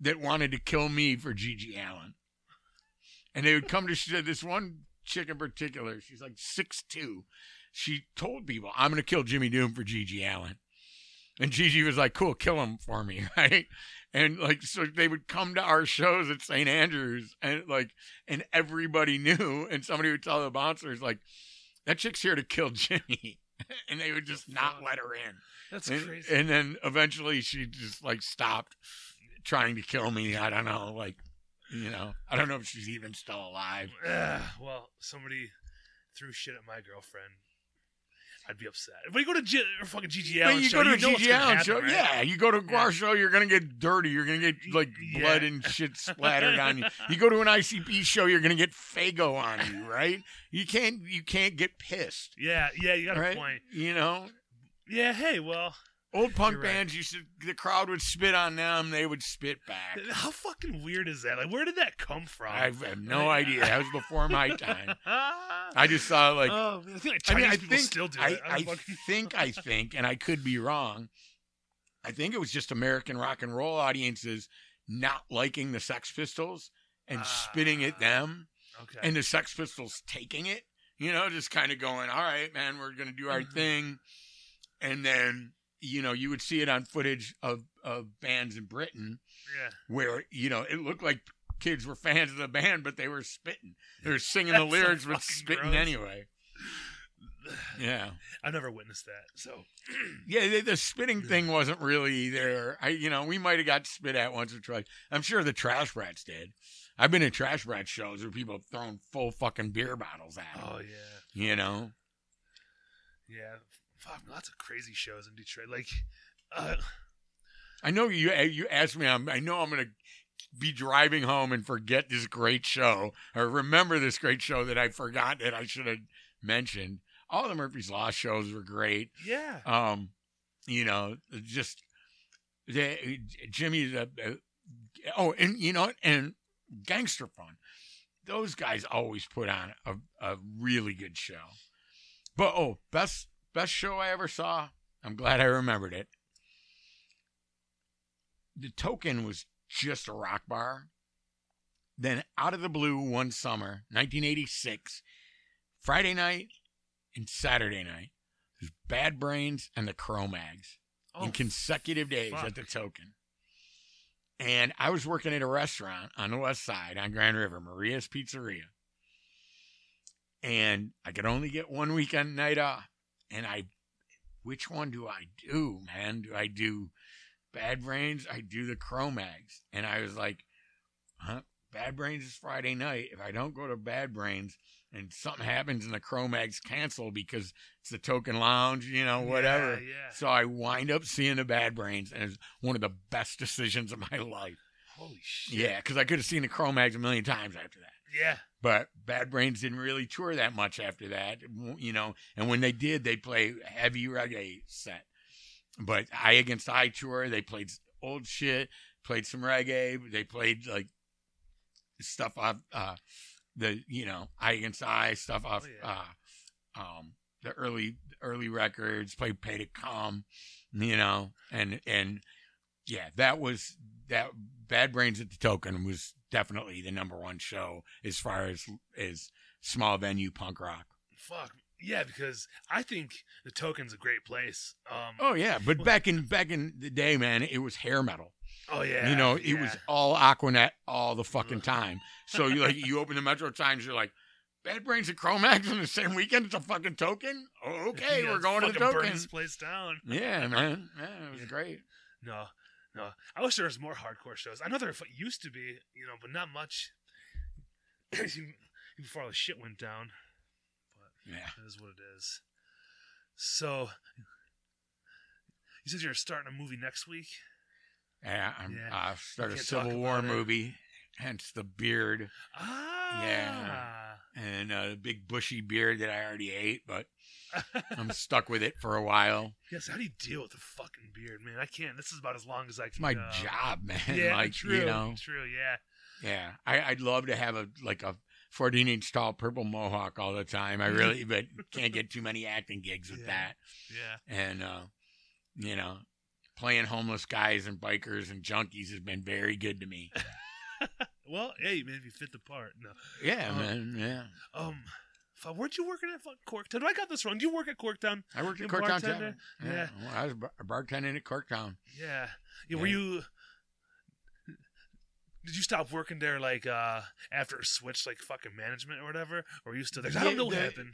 that wanted to kill me for GG Allin. And they would come to sh- this one chick in particular. She's like six two. She told people, "I'm going to kill Jimmy Doom for GG Allin." And GG was like, "Cool, kill him for me, right?" And like, so they would come to our shows at St. Andrews, and like, and everybody knew, and somebody would tell the bouncers, like, "That chick's here to kill Jimmy," and they would just not let her in. That's And, crazy. and then eventually she just like stopped trying to kill me. I don't know, like, you know, I don't know if she's even still alive. Ugh, well, somebody threw shit at my girlfriend. I'd be upset. If we go to G- or fucking GG But you show, go to a you know what's GG gonna Allin happen, show, right? yeah. You go to a Gwar Yeah. show, you're gonna get dirty. You're gonna get like Yeah. blood and shit splattered on you. You go to an ICP show, you're gonna get Faygo on you, right? You can't, you can't get pissed, Yeah, yeah, you got a point. You know, Yeah, hey, well, old punk You're right. bands used to. The crowd would spit on them, they would spit back. how fucking weird is that? Like, where did that come from? I have no idea. That was before my time. I just saw like oh, I like I mean, I think still do I. I fucking- think I think, and I could be wrong. I think it was just American rock and roll audiences not liking the Sex Pistols and spitting at Ah. them, okay. and the Sex Pistols taking it. You know, just kind of going, "All right, man, we're gonna do our Mhm. thing," and then you know you would see it on footage of of bands in Britain yeah, where you know it looked like kids were fans of the band, but they were spitting. They were singing the That's so lyrics but spitting gross. anyway. Yeah. I've never witnessed that. So Yeah, the, the spitting thing wasn't really there. I, you know, we might have got spit at once or twice. I'm sure the Trash Brats did. I've been at Trash Brat shows where people have thrown full fucking beer bottles at them. oh yeah, You know, yeah. Fuck, lots of crazy shows in Detroit. Like, uh, I know you. You asked me. I'm, I know I'm gonna be driving home and forget this great show or remember this great show that I forgot that I should have mentioned. All the Murphy's Law shows were great. yeah, um you know just the jimmy's a, a oh and you know and gangster fun those guys always put on a, a really good show but oh best best show i ever saw i'm glad i remembered it the token was just a rock bar then out of the blue one summer 1986 friday night and saturday night there's Bad Brains and the Cro-Mags oh, in consecutive days fuck. at the Token. And I was working at a restaurant on the west side on Grand River, Maria's Pizzeria. And I could only get one weekend night off. And I, which one do I do, man? Do I do Bad Brains? I do the Cro-Mags. And I was like, huh? Bad Brains is Friday night. If I don't go to Bad Brains and something happens and the Cro-Mags cancel because it's the Token Lounge, you know, whatever. Yeah, yeah. So I wind up seeing the Bad Brains, and it's one of the best decisions of my life. Holy shit. Yeah, because I could have seen the Cro-Mags a million times after that. Yeah. But Bad Brains didn't really tour that much after that, you know. And when they did, they play heavy reggae set. But I Against I tour, they played old shit, played some reggae. They played like stuff off uh, the you know I Against I stuff off Oh, yeah. uh, um, the early early records. Played Pay to Cum, you know, and and yeah, that was that. Bad Brains at the Token was definitely the number one show as far as as small venue punk rock. Fuck. Yeah, because I think the token's a great place. Um Oh yeah, but back in back in the day, man, it was hair metal. oh yeah. you know, it yeah. was all Aquanet all the fucking time. So you like you open the Metro Times, you're like, Bad Brains and Cro-Mags on the same weekend. It's a fucking token. Oh, okay, Yeah, we're going to the fucking burn this place down. Yeah, man. Yeah, it was Yeah. great. No, no. I wish there was more hardcore shows. I know there used to be, you know, but not much. Before all the shit went down, Yeah. that is what it is. So, you said you're starting a movie next week. Yeah, I'm Yeah. uh, start a Civil War about it. movie, hence the beard Ah, yeah, and a big bushy beard that I already ate, but I'm stuck with it for a while. yes. How do you deal with the fucking beard, man? I can't. This is about as long as I can. It's my go. job, man. Yeah, like true. you know, true. Yeah. yeah. I, I'd love to have a like a 14 inch tall purple mohawk all the time. I really, but can't get too many acting gigs with Yeah. that. Yeah. And uh, you know, playing homeless guys and bikers and junkies has been very good to me. Well, hey, man, if you fit the part. No. Yeah, Um, man. Yeah. Um, fuck, weren't you working at Corktown? I got this wrong. Do you work at Corktown? I worked at Corktown? Tavern. Yeah. Well, I was bar- bartending at Corktown. Yeah. yeah. Were you? Did you stop working there like uh after a switch, like fucking management or whatever, or were you still there? I don't know what the- happened.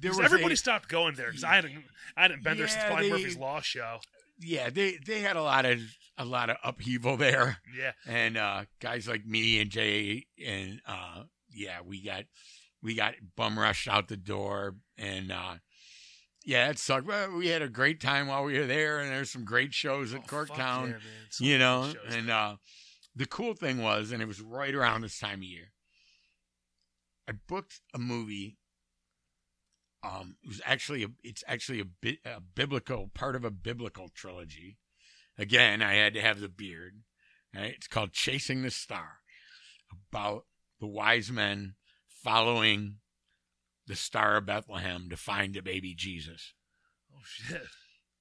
There 'Cause was everybody a- stopped going there because I hadn't I hadn't been there since Yeah, they- Murphy's Law show. yeah, they they had a lot of a lot of upheaval there. Yeah. and uh, guys like me and Jay and uh, yeah, we got we got bum rushed out the door, and uh, yeah, it sucked. But we had a great time while we were there, and there's some great shows at Oh, Corktown, yeah, you know. And uh, the cool thing was, and it was right around this time of year, I booked a movie. Um, it was actually a, it's actually a bit a biblical part of a biblical trilogy. Again, I had to have the beard. Right? It's called Chasing the Star, about the wise men following the Star of Bethlehem to find the baby Jesus. oh shit.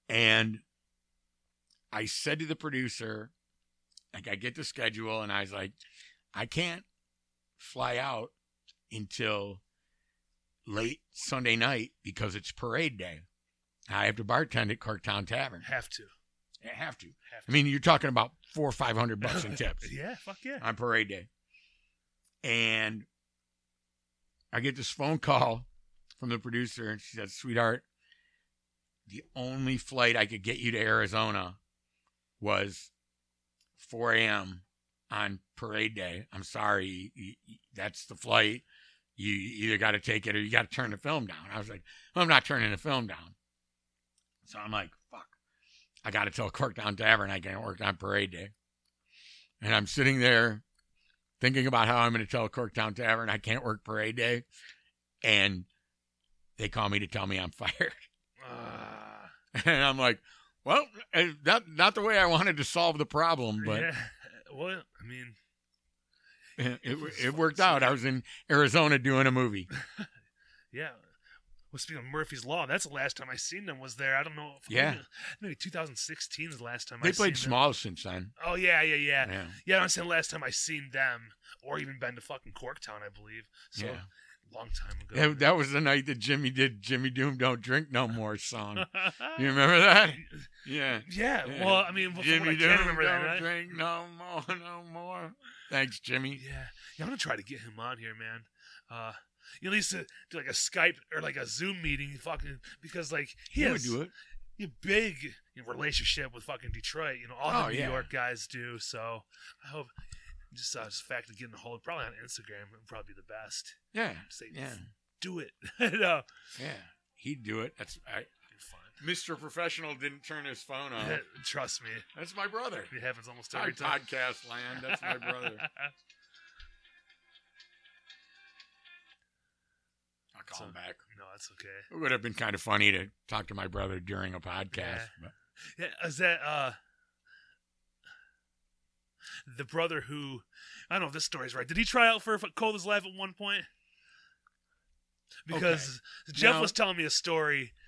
And I said to the producer, like, I get the schedule, and I was like, I can't fly out until late Sunday night because it's parade day. I have to bartend at Corktown Tavern. Have to. I have to. Have to. I mean, you're talking about four or five hundred bucks in tips yeah. Fuck yeah. on parade day. And I get this phone call from the producer, and she says, Sweetheart, the only flight I could get you to Arizona was 4 a.m. on parade day. I'm sorry, that's the flight. You either got to take it or you got to turn the film down. I was like, I'm not turning the film down. So I'm like, fuck. I got to tell Corktown Tavern I can't work on parade day. And I'm sitting there thinking about how I'm going to tell Corktown Tavern I can't work parade day. And they call me to tell me I'm fired. Ah. And I'm like, well, eh, not, not the way I wanted to solve the problem, but yeah. Well, I mean, it, was it worked out. I was in Arizona doing a movie. yeah. Well, speaking of Murphy's Law, that's the last time I seen them. Was there? I don't know. If Yeah. maybe, maybe 2016 is the last time I They played seen them. small since then. Oh yeah, yeah, yeah. Yeah. Yeah, I'm saying the last time I seen them, or even been to fucking Corktown, I believe. So Yeah. long time ago. That, that was the night that Jimmy did Jimmy Doom Don't Drink No More song. You remember that? Yeah. yeah, Yeah. well, I mean, Jimmy I Doom remember Don't that. Right? Drink No More, No More. Thanks, Jimmy. Yeah, yeah, I'm gonna try to get him on here, man. Uh, at least uh, do like a Skype or like a Zoom meeting, fucking because like he He would has do it. a big you know, relationship with fucking Detroit. You know, all Oh, the New yeah. York guys do. So I hope Just uh, just the fact of getting a hold, probably on Instagram would probably be the best. Yeah, Say, yeah, do it. no, yeah. He'd do it. That's I. Mr. Professional didn't turn his phone on. Trust me, That's my brother. it happens almost Hi, every time. podcast land. That's my brother. I'll call So- him back. no, that's okay. It would have been kind of funny to talk to my brother during a podcast. Yeah. Yeah, is that uh the brother who I don't know if this story's right. Did he try out for Cold as Life at one point? Because Jeff Now- was telling me a story.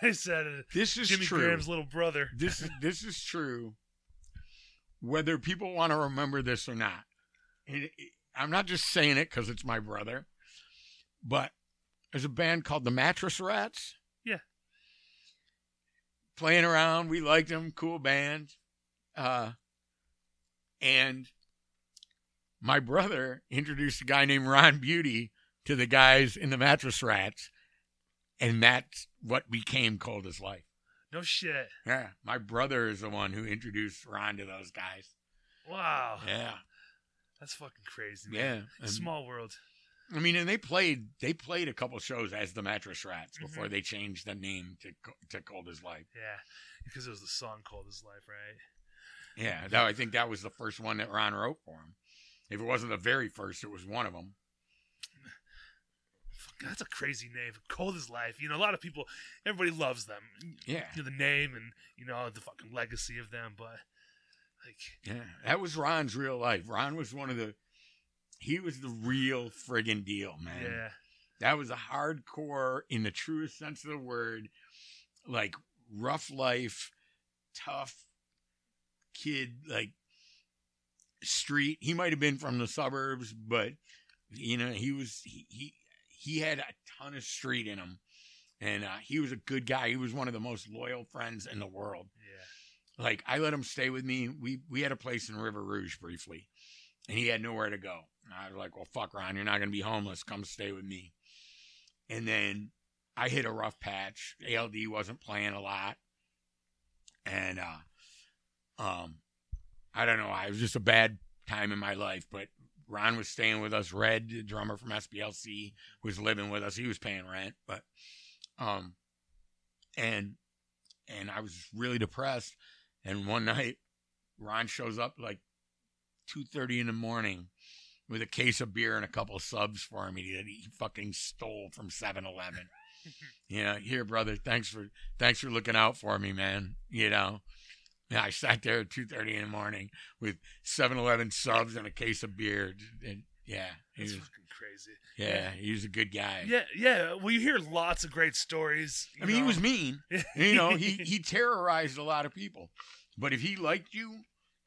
He said uh, this is Jimmy true. Graham's little brother. this is this is true. Whether people want to remember this or not, It- it- I'm not just saying it because it's my brother, but there's a band called the Mattress Rats. Yeah. Playing around, we liked them, cool band, uh, and my brother introduced a guy named Ron Beauty to the guys in the Mattress Rats, and that's what became Cold as Life. No shit. Yeah, my brother is the one who introduced Ron to those guys. Wow. Yeah, That's fucking crazy. Man. yeah. Small world. I mean, and they played they played a couple shows as the Mattress Rats Mm-hmm. before they changed the name to to Cold as Life. Yeah. Because it was the song Cold as Life, right? Yeah, that, I think that was the first one that Ron wrote for him. If it wasn't the very first, it was one of them. That's a crazy name. Cold as Life. You know, a lot of people, everybody loves them. Yeah, You know, the name and, you know, the fucking legacy of them, but, like, yeah. That was Ron's real life. Ron was one of the. He was the real friggin' deal, man. yeah. That was a hardcore, in the truest sense of the word, like rough life, tough kid, like street. He might have been from the suburbs, but you know, he was he he, he had a ton of street in him, and uh, he was a good guy. He was one of the most loyal friends in the world. Yeah. Like I let him stay with me. We we had a place in River Rouge briefly, and he had nowhere to go. And I was like, "Well, fuck, Ron, you're not gonna be homeless. Come stay with me." And then I hit a rough patch. ALD wasn't playing a lot, and uh, um, I don't know. I was just a bad time in my life. But Ron was staying with us. Red, the drummer from SPLC, was living with us. He was paying rent, but um, and and I was really depressed. And one night, Ron shows up like two thirty in the morning with a case of beer and a couple of subs for me that he fucking stole from 7-Eleven. yeah, here, brother. Thanks for thanks for looking out for me, man. You know. Yeah, I sat there at two thirty in the morning with 7-Eleven subs and a case of beer. And yeah, he That's was, fucking crazy. yeah, he was a good guy. Yeah, yeah. Well, you hear lots of great stories. I mean, he was mean. mean, you know, he he terrorized a lot of people. But if he liked you,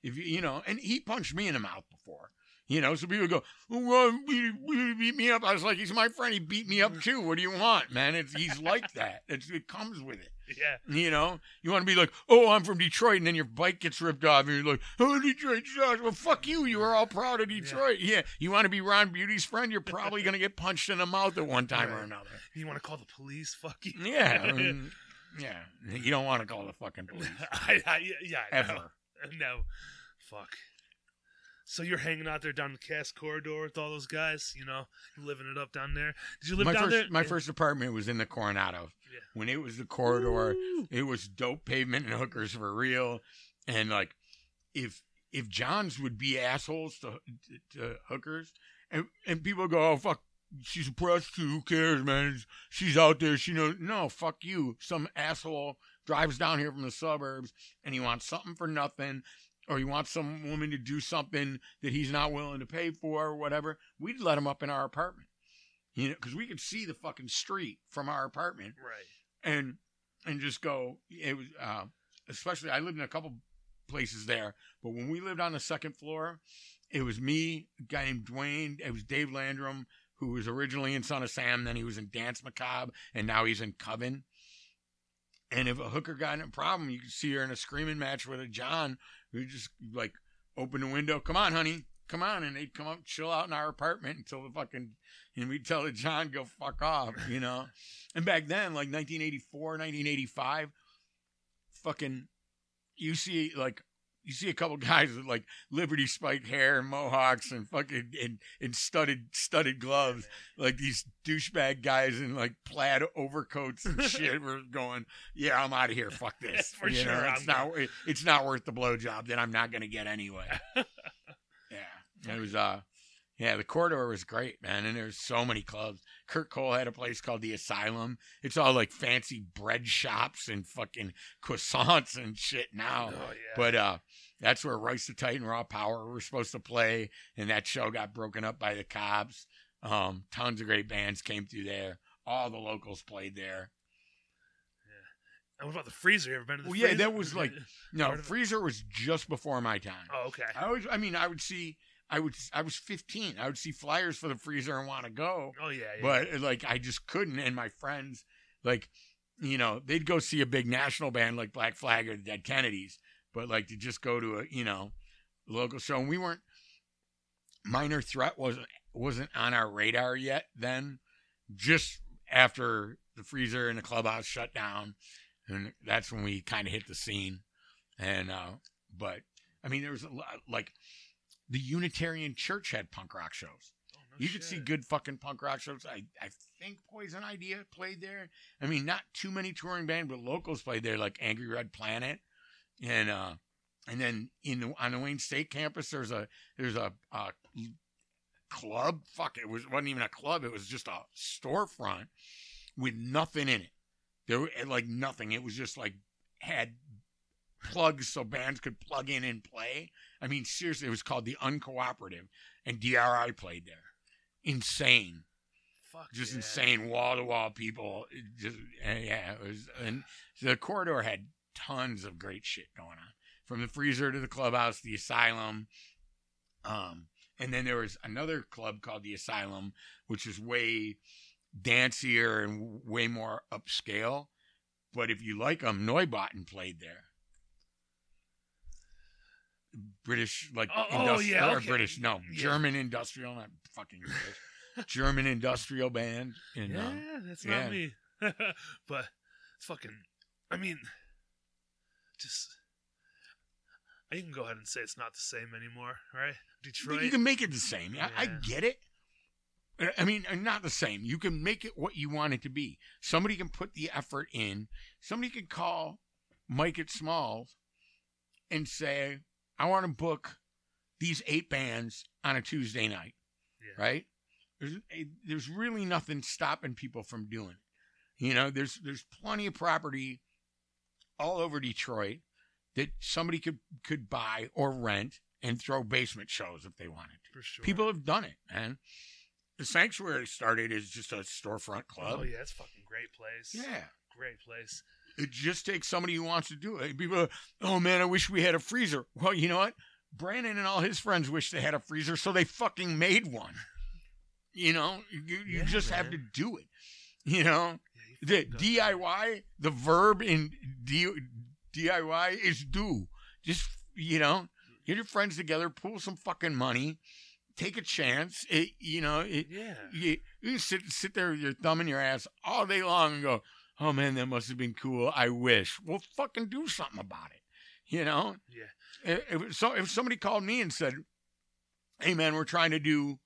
if you you know, and he punched me in the mouth before. You know, so people go, well, he, he beat me up. I was like, he's my friend. He beat me up too. What do you want, man? It's, he's like that. It's, it comes with it. yeah. You know, you want to be like, oh, I'm from Detroit, and then your bike gets ripped off, and you're like, oh, Detroit sucks. Well, fuck you. You were all proud of Detroit. Yeah. You want to be Ron Beauty's friend? You're probably going to get punched in the mouth at one time or another. You want to call the police? Fuck you. Yeah. I mean, yeah. You don't want to call the fucking police. I, I, yeah. Ever. No. Fuck. So you're hanging out there down the Cass Corridor with all those guys, you know, living it up down there. Did you live my down first, there? My first apartment was in the Coronado. Yeah. When it was the corridor, Woo! it was dope pavement and hookers for real. And like, if if Johns would be assholes to, to, to hookers, and and people go, oh fuck, she's a prostitute. Who cares, man? She's out there. She knows. No, fuck you. Some asshole drives down here from the suburbs and he wants something for nothing. Or he wants some woman to do something that he's not willing to pay for, or whatever. We'd let him up in our apartment, you know, because we could see the fucking street from our apartment Right. and and just go. It was uh, especially I lived in a couple places there, but when we lived on the second floor, it was me, a guy named Dwayne. It was Dave Landrum, who was originally in Son of Sam, then he was in Dance Macabre, and now he's in Coven. And if a hooker got in a problem, you could see her in a screaming match with a John who just like open the window, come on, honey, come on, and they'd come up, chill out in our apartment until the fucking, and we'd tell the John go fuck off, you know. And back then, like 1984, 1985, fucking, you see like you see a couple guys with like Liberty spike hair and mohawks and fucking and, and studded studded gloves, like these douchebag guys in like plaid overcoats and shit. We're going, yeah, I'm out of here. Fuck this. For You sure, know, it's not. It's not worth the blowjob that I'm not gonna get anyway. yeah, it was. Uh, yeah, the corridor was great, man, and there's so many clubs. Kurt Cole had a place called the Asylum. It's all like fancy bread shops and fucking croissants and shit now. Oh yeah. But uh, that's where Royce the Titan Raw Power were supposed to play, and that show got broken up by the cops. Um, tons of great bands came through there. All the locals played there. Yeah. And what about the freezer? You ever been to the Well, yeah, that was like- No, Part of it. Freezer was just before my time. Oh, okay. I always, I mean, I would see, I would, I was 15. I would see flyers for the Freezer and want to go, Oh yeah. yeah. but like I just couldn't. And my friends, like, you know, they'd go see a big national band like Black Flag or the Dead Kennedys, but like to just go to a, you know, local show. And we weren't. Minor Threat wasn't wasn't on our radar yet then. Just after the freezer and the clubhouse shut down, and that's when we kind of hit the scene. And uh, but I mean, there was a lot like the Unitarian Church had punk rock shows. Oh, no You could see good fucking punk rock shows. I, I think Poison Idea played there. I mean, not too many touring bands, but locals played there, like Angry Red Planet, and uh, and then in the, on the Wayne State campus, there's a there's a, a club. Fuck, it was wasn't even a club. It was just a storefront with nothing in it. There were like nothing. It was just like had plugs so bands could plug in and play. I mean, seriously, it was called the Uncooperative, and DRI played there. Insane, Fuck just yeah. insane, wall to wall people. It Just uh, yeah, it was. And the corridor had tons of great shit going on, from the freezer to the clubhouse, the asylum. Um, and then there was another club called the Asylum, which is way dancier and way more upscale. But if you like them, Neubauten played there. British, like Oh, oh, industrial, yeah, or okay. British, no, Yeah. German industrial, not fucking British. German industrial band. And, Yeah, uh, that's yeah. not me. but it's fucking. I mean, just. You can go ahead and say it's not the same anymore, right? Detroit. You can make it the same. I, I get it. I- I mean, uh, not the same. You can make it what you want it to be. Somebody can put the effort in. Somebody can call Mike at Smalls and say, I want to book these eight bands on a Tuesday night, Yeah. right? There's, eh, there's really nothing stopping people from doing it. You know, there's there's plenty of property all over Detroit that somebody could could buy or rent and throw basement shows if they wanted to. sure. People have done it, man. The Sanctuary started as just a storefront club. Oh yeah, it's a fucking great place. yeah. great place. It just takes somebody who wants to do it. People, are, oh man, I wish we had a freezer. Well, you know what? Brannon and all his friends wish they had a freezer, so they fucking made one. You know, you, you Yeah, just have to do it. You know, Yeah, the you fucking got that. DIY, the verb in D, DIY is do. Just you know, get your friends together, pool some fucking money, take a chance. It, you know, it, Yeah. you, you sit sit there with your thumb in your ass all day long and go, "Oh man, that must have been cool. I wish." Well, fucking do something about it. You know, Yeah. if, if so if somebody called me and said, "Hey man, we're trying to do."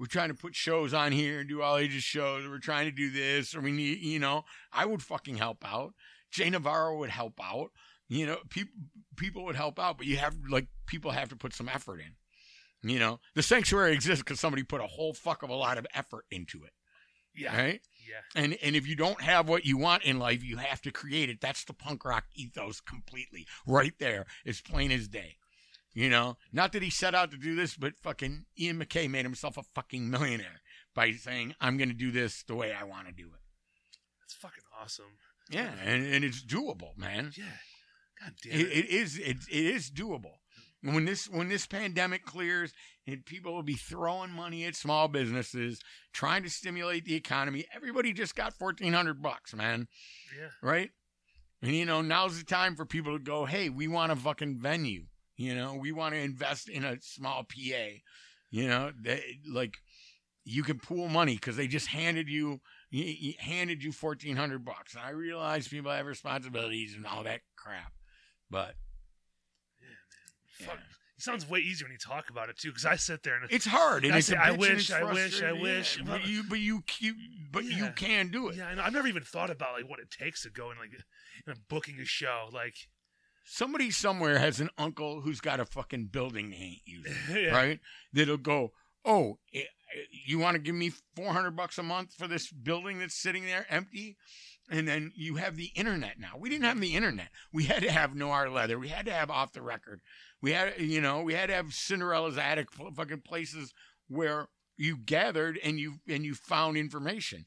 We're trying to put shows on here and do all ages shows. We're trying to do this, or we need, you know, I would fucking help out. Jay Navarro would help out. You know, people people would help out, but you have like people have to put some effort in. You know, the sanctuary exists because somebody put a whole fuck of a lot of effort into it, Yeah. right? Yeah. And and if you don't have what you want in life, you have to create it. That's the punk rock ethos completely, right there, as plain as day. You know, not that he set out to do this, but fucking Ian MacKaye made himself a fucking millionaire by saying, "I'm going to do this the way I want to do it." That's fucking awesome. Yeah, and, and it's doable, man. Yeah. God damn It, it. it is it, it is doable. When this when this pandemic clears and people will be throwing money at small businesses, trying to stimulate the economy, everybody just got fourteen hundred bucks, man. yeah. Right? And you know, now's the time for people to go, hey, we want a fucking venue. You know, we want to invest in a small PA. You know, they, like you can pool money because they just handed you handed you fourteen hundred bucks. And I realize people have responsibilities and all that crap, but. Yeah. It sounds way easier when you talk about it too, because I sit there and It's hard, and I it's say, I bitch and wish, I wish, I wish. yeah, But you, but you, you but you can do it. yeah, I. I've never even thought about like what it takes to go and like booking a show. Like, Somebody somewhere has an uncle who's got a fucking building they ain't using, yeah. right? That'll go, oh, eh, eh, you want to give me four hundred bucks a month for this building that's sitting there empty? And then you have the internet now. We didn't have the internet. We had to have Noir Leather. We had to have Off the Record. We had, you know, we had to have Cinderella's Attic, fucking places where you gathered and you and you found information.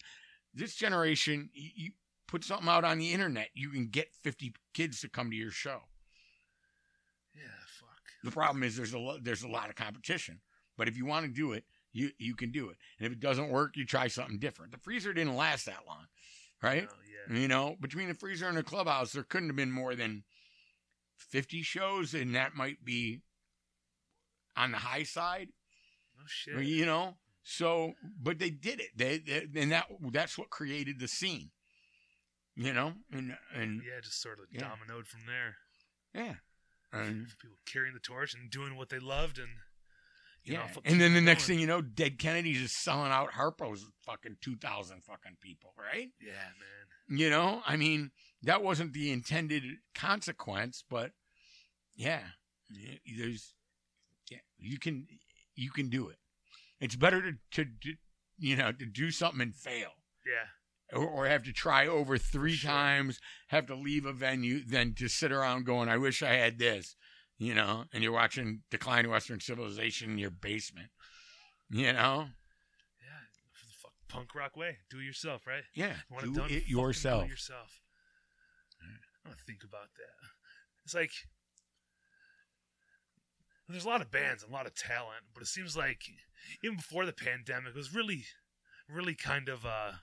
This generation, you, you put something out on the internet, you can get fifty kids to come to your show. yeah, fuck. The problem is there's a lo- there's a lot of competition. But if you want to do it, you you can do it. And if it doesn't work, you try something different. The freezer didn't last that long, right? Oh, yeah. You know, between the freezer and the clubhouse, there couldn't have been more than fifty shows, and that might be on the high side. No shit. You know, so but they did it. They, they and that that's what created the scene. You know, and and yeah, just sort of Yeah. dominoed from there. yeah, and People carrying the torch and doing what they loved, and you yeah. know, and then the next thing you know, Dead Kennedys is selling out Harpo's fucking two thousand fucking people, right? yeah, man. You know, I mean, that wasn't the intended consequence, but yeah, there's, yeah, you can, you can do it. It's better to, to, do you know, to do something and fail Yeah, or, or have to try over three Sure. times, have to leave a venue, than to sit around going, I wish I had this, you know, and you're watching Decline of Western Civilization in your basement, you know? yeah. The fuck punk rock way, do it yourself, right? Yeah, do it done? it yourself. Do yourself. I don't think about that. It's like there's a lot of bands and a lot of talent, but it seems like even before the pandemic, it was really, really kind of uh,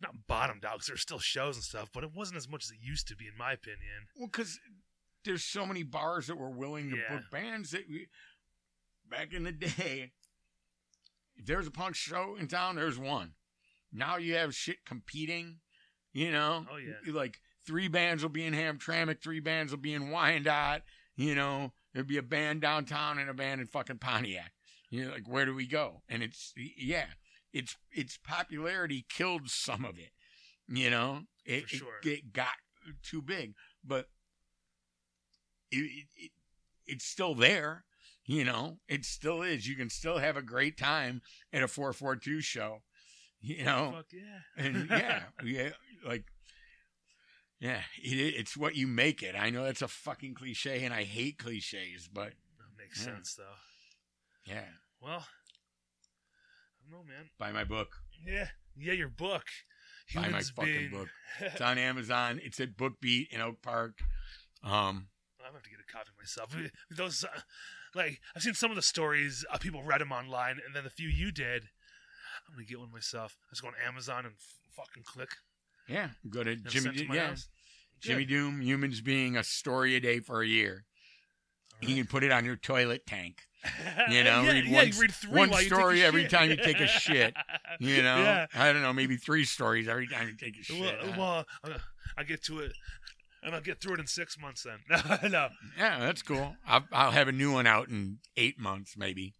not bottomed out because there's still shows and stuff, but it wasn't as much as it used to be, in my opinion. Well, because there's so many bars that were willing to Yeah. book bands that we, back in the day, if there's a punk show in town, there's one. Now you have shit competing, you know? Oh, yeah. Like three bands will be in Hamtramck, three bands will be in Wyandotte, you know? There'd be a band downtown and a band in fucking Pontiac. You know, like where do we go? And it's yeah, it's its popularity killed some of it. You know, it, For sure. it, it got too big, but it, it, it it's still there. You know, it still is. You can still have a great time at a four four two show. You know, Fuck yeah. and yeah, yeah, like, yeah, it, it's what you make it. I know that's a fucking cliche, and I hate cliches, but That makes Yeah. sense, though. yeah, Well, I don't know, man. buy my book. Yeah, yeah, your book. Buy my fucking being... book. It's on Amazon. It's at Book Beat in Oak Park. Um, I'm gonna have to get a copy myself. Those, uh, like, I've seen some of the stories. Uh, people read them online, and then the few you did, I'm gonna get one myself. I just go on Amazon and f- fucking click. yeah, go to Jimmy. to yeah, house. Jimmy Good. Doom. Humans being a story a day for a year. All You can put it on your toilet tank. you know, yeah, read yeah, one you read three one while you take a story every shit. time you take a shit, You know, Yeah. I don't know, maybe three stories every time you take a shit. Well, well uh, I get to it, and I'll get through it in six months. Then no, yeah, that's cool. I'll, I'll have a new one out in eight months, maybe.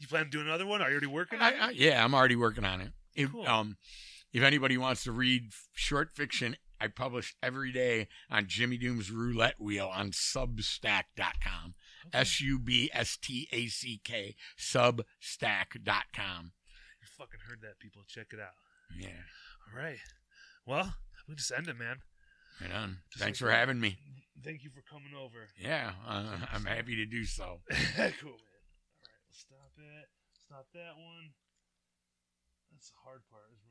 you plan to do another one? Are you already working? on I, it? I, yeah, I'm already working on it. If, Cool. um, if anybody wants to read short fiction, I publish every day on Jimmy Doom's Roulette Wheel on Substack.com. Okay. S U B S T A C K, Substack.com. You fucking heard that, people. Check it out. Yeah, All right. Well, we just end it, man. Right on. Just Thanks like for having me. Thank you for coming over. Yeah, uh, I'm happy to do so. cool, man. All right, let's stop it. Stop that one. That's the hard part.